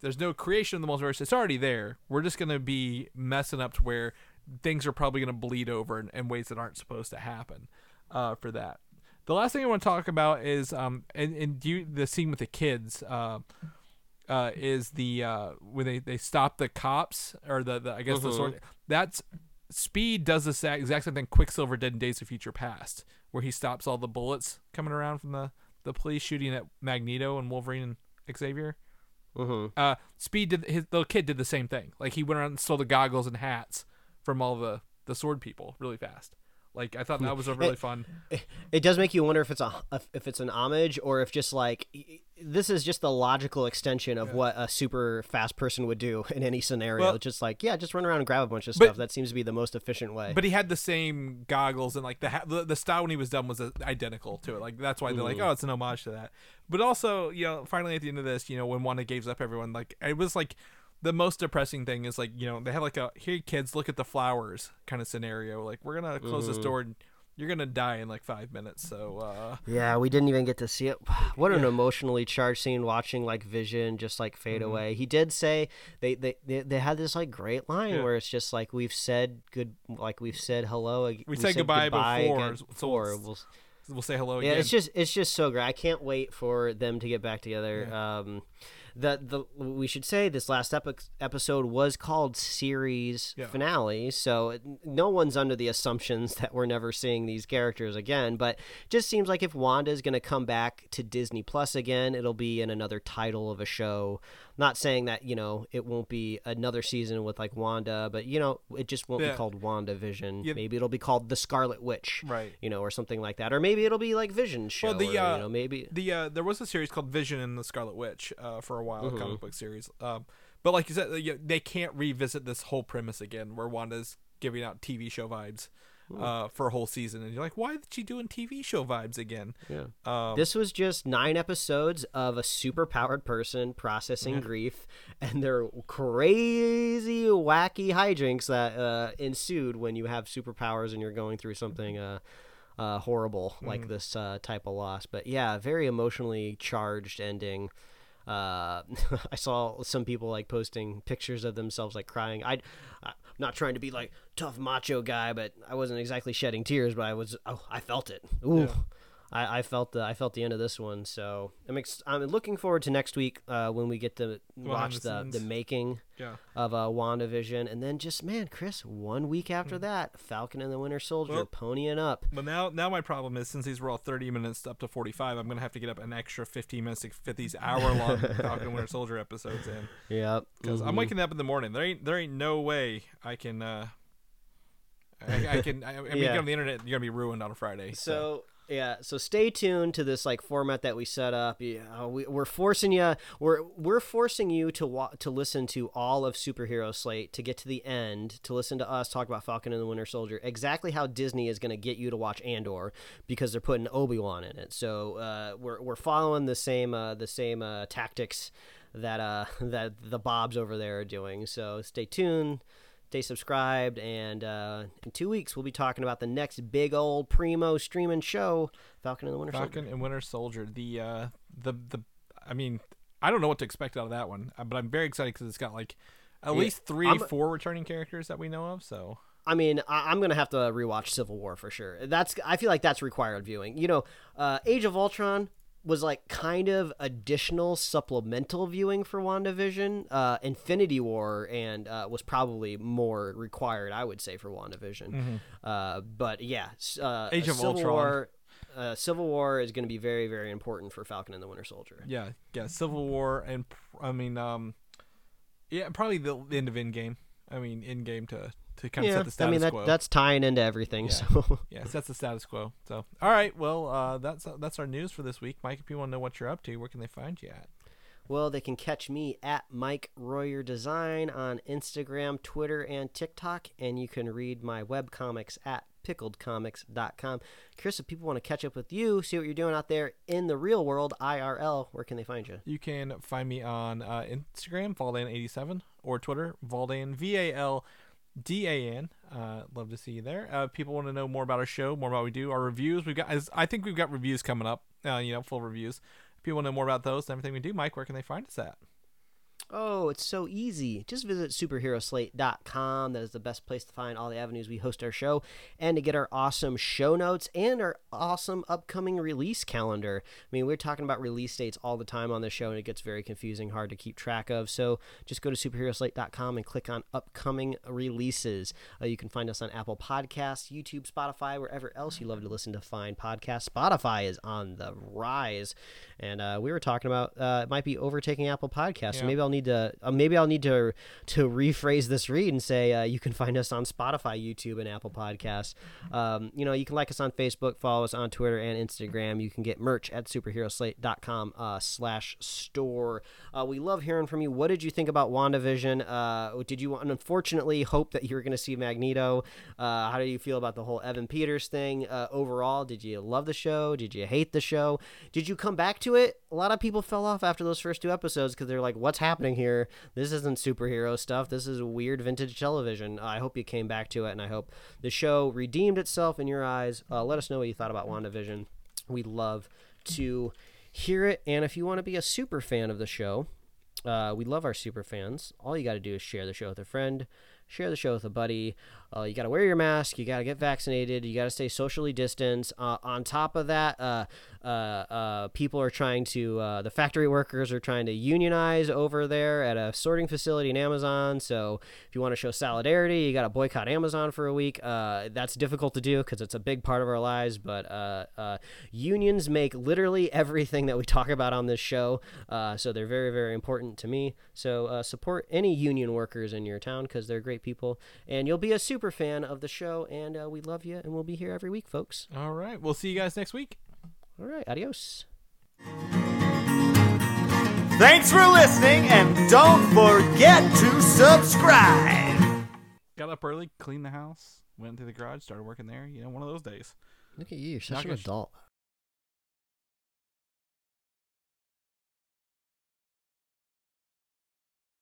there's no creation of the multiverse. It's already there. We're just gonna be messing up to where things are probably gonna bleed over in, in ways that aren't supposed to happen. Uh, for that. The last thing I want to talk about is um and and do you, the scene with the kids. Uh, uh, is the uh, when they, they stop the cops or the, the I guess the sort that's Speed does this exact same thing Quicksilver did in Days of Future Past, where he stops all the bullets coming around from the, the police shooting at Magneto and Wolverine and Xavier. Mhm. Uh, Speed did his the kid did the same thing. Like he went around and stole the goggles and hats from all the the sword people really fast. Like I thought that was a really fun. it does make you wonder if it's a if it's an homage or if just like this is just the logical extension of what a super fast person would do in any scenario. Well- just like yeah, just run around and grab a bunch of But- stuff. That seems to be the most efficient way. But he had the same goggles and like the ha- the, the style when he was done was uh, identical to it. Like that's why they're like, oh, it's an homage to that. But also, you know, finally at the end of this, you know, when Wanda gives up everyone, like it was like the most depressing thing is like you know they had like a here kids look at the flowers kind of scenario. Like we're gonna close this door and you're gonna die in like five minutes. So uh, yeah, we didn't even get to see it. What an emotionally charged scene watching like Vision just like fade Mm-hmm. away. He did say they, they they they had this like great line Yeah. where it's just like we've said good like we've said hello. ag- We said goodbye before, again so before. let's- We'll- we'll say hello Yeah, again. it's just it's just so great. I can't wait for them to get back together. Um, the the we should say this last epi- episode was called series Yeah. finale, so it- no one's under the assumptions that we're never seeing these characters again. But just seems like if Wanda is going to come back to Disney Plus again, it'll be in another title of a show. Not saying that you know it won't be another season with like Wanda, but you know it just won't Yeah. be called WandaVision. Yeah. Maybe it'll be called the Scarlet Witch, Right. You know, or something like that, or maybe it'll be like Vision show. Well, the or, uh, you know, maybe the uh, there was a series called Vision and the Scarlet Witch uh, for a while, Mm-hmm. a comic book series. Um, but like you said, uh, they can't revisit this whole premise again, where Wanda's giving out TV show vibes uh, for a whole season, and you're like, why is she doing TV show vibes again? Yeah. Um, this was just nine episodes of a super powered person processing grief and their crazy, wacky hijinks that uh, ensued when you have superpowers and you're going through something uh, uh, horrible like this uh, type of loss. But yeah, very emotionally charged ending. Uh, I saw some people like posting pictures of themselves like crying. I, I'm not trying to be like tough macho guy, but I wasn't exactly shedding tears, but I was. Oh, I felt it. Ooh. I, I felt the I felt the end of this one, so I'm ex- I'm looking forward to next week uh, when we get to watch the the, the making yeah. of uh, WandaVision, and then just man, Chris, one week after that, Falcon and the Winter Soldier. Well- ponying up. But now, now my problem is since these were all 30 minutes up to 45, I'm gonna have to get up an extra 15 minutes to fit these hour-long Falcon Winter Soldier episodes in. Yeah, Because I'm waking up in the morning. There ain't there ain't no way I can. uh I, I can. I, I mean, Yeah. get on the internet, you're gonna be ruined on a Friday. So yeah, so stay tuned to this like format that we set up. Yeah, we, we're forcing you, we're we're forcing you to wa- to listen to all of Superhero Slate to get to the end to listen to us talk about Falcon and the Winter Soldier. Exactly how Disney is going to get you to watch Andor because they're putting Obi Wan in it. So uh, we're we're following the same uh, the same uh, tactics that uh that the Bobs over there are doing. So stay tuned. Stay subscribed, and uh, in two weeks we'll be talking about the next big old primo streaming show, Falcon and the Winter Falcon Soldier. and Winter Soldier. The uh the the. I mean, I don't know what to expect out of that one, uh, but I'm very excited because it's got like at Yeah, least 3 I'm- four returning characters that we know of. So I mean, I- I'm gonna have to rewatch Civil War for sure. That's I feel like that's required viewing. You know, uh, Age of Ultron was like kind of additional supplemental viewing for WandaVision. Uh, Infinity War and uh, was probably more required, I would say, for WandaVision. Uh, but yeah, uh, Age of Civil Ultron. War. Uh, Civil War is going to be very, very important for Falcon and the Winter Soldier. yeah, yeah, Civil War and pr- I mean, um, yeah, probably the, the end of Endgame. I mean, Endgame to to kind of Yeah, set the status I mean that quo. that's tying into everything. Yeah. So yeah, sets the status quo. So, all right, well, uh, that's that's our news for this week, Mike. If people want to know what you're up to, where can they find you at? Well, they can catch me at Mike Royer Design on Instagram, Twitter, and TikTok, and you can read my web comics at pickledcomics.com. Chris, if people want to catch up with you, see what you're doing out there in the real world, IRL, where can they find you? You can find me on uh, Instagram, Valdan87, or Twitter, Valdan V A L D A N. Uh, love to see you there. Uh, people want to know more about our show, more about what we do, our reviews. We've got, I think we've got reviews coming up. Uh, you know, full reviews. If people want to know more about those and everything we do, Mike, where can they find us at? Oh, it's so easy. Just visit superheroslate.com. That is the best place to find all the avenues we host our show and to get our awesome show notes and our awesome upcoming release calendar. I mean, we're talking about release dates all the time on the show, and it gets very confusing, hard to keep track of. So just go to superheroslate.com and click on upcoming releases. Uh, you can find us on Apple Podcasts, YouTube, Spotify, wherever else you love to listen to find podcasts. Spotify is on the rise, and uh, we were talking about uh, it might be overtaking Apple Podcasts. So maybe I'll need to uh, maybe I'll need to to rephrase this read and say uh, you can find us on Spotify, YouTube, and Apple Podcasts. Um, you know, you can like us on Facebook, follow us on Twitter and Instagram. You can get merch at superheroslate.com uh, slash store. Uh, we love hearing from you. What did you think about WandaVision? Uh, did you unfortunately hope that you were going to see Magneto? Uh, how do you feel about the whole Evan Peters thing uh, overall? Did you love the show? Did you hate the show? Did you come back to it? A lot of people fell off after those first two episodes because they're like, "What's happening here? This isn't superhero stuff. This is weird vintage television." I hope you came back to it, and I hope the show redeemed itself in your eyes. Uh, let us know what you thought about WandaVision. We'd love to hear it. And if you want to be a super fan of the show, uh, we love our super fans. All you got to do is share the show with a friend, share the show with a buddy. Uh, you got to wear your mask. You got to get vaccinated. You got to stay socially distanced. Uh, on top of that, uh, uh, uh, people are trying to, uh, the factory workers are trying to unionize over there at a sorting facility in Amazon. So if you want to show solidarity, you got to boycott Amazon for a week. That's difficult to do because it's a big part of our lives. But unions make literally everything that we talk about on this show. So they're very, very important to me. So support any union workers in your town because they're great people. And you'll be a super fan of the show. And uh, we love you. And we'll be here every week, folks. All right, we'll see you guys next week. All right. Adios. Thanks for listening, and don't forget to subscribe. Got up early, cleaned the house, went to the garage, started working there. You know, one of those days. Look at you. You're such Not an gonna sh- adult.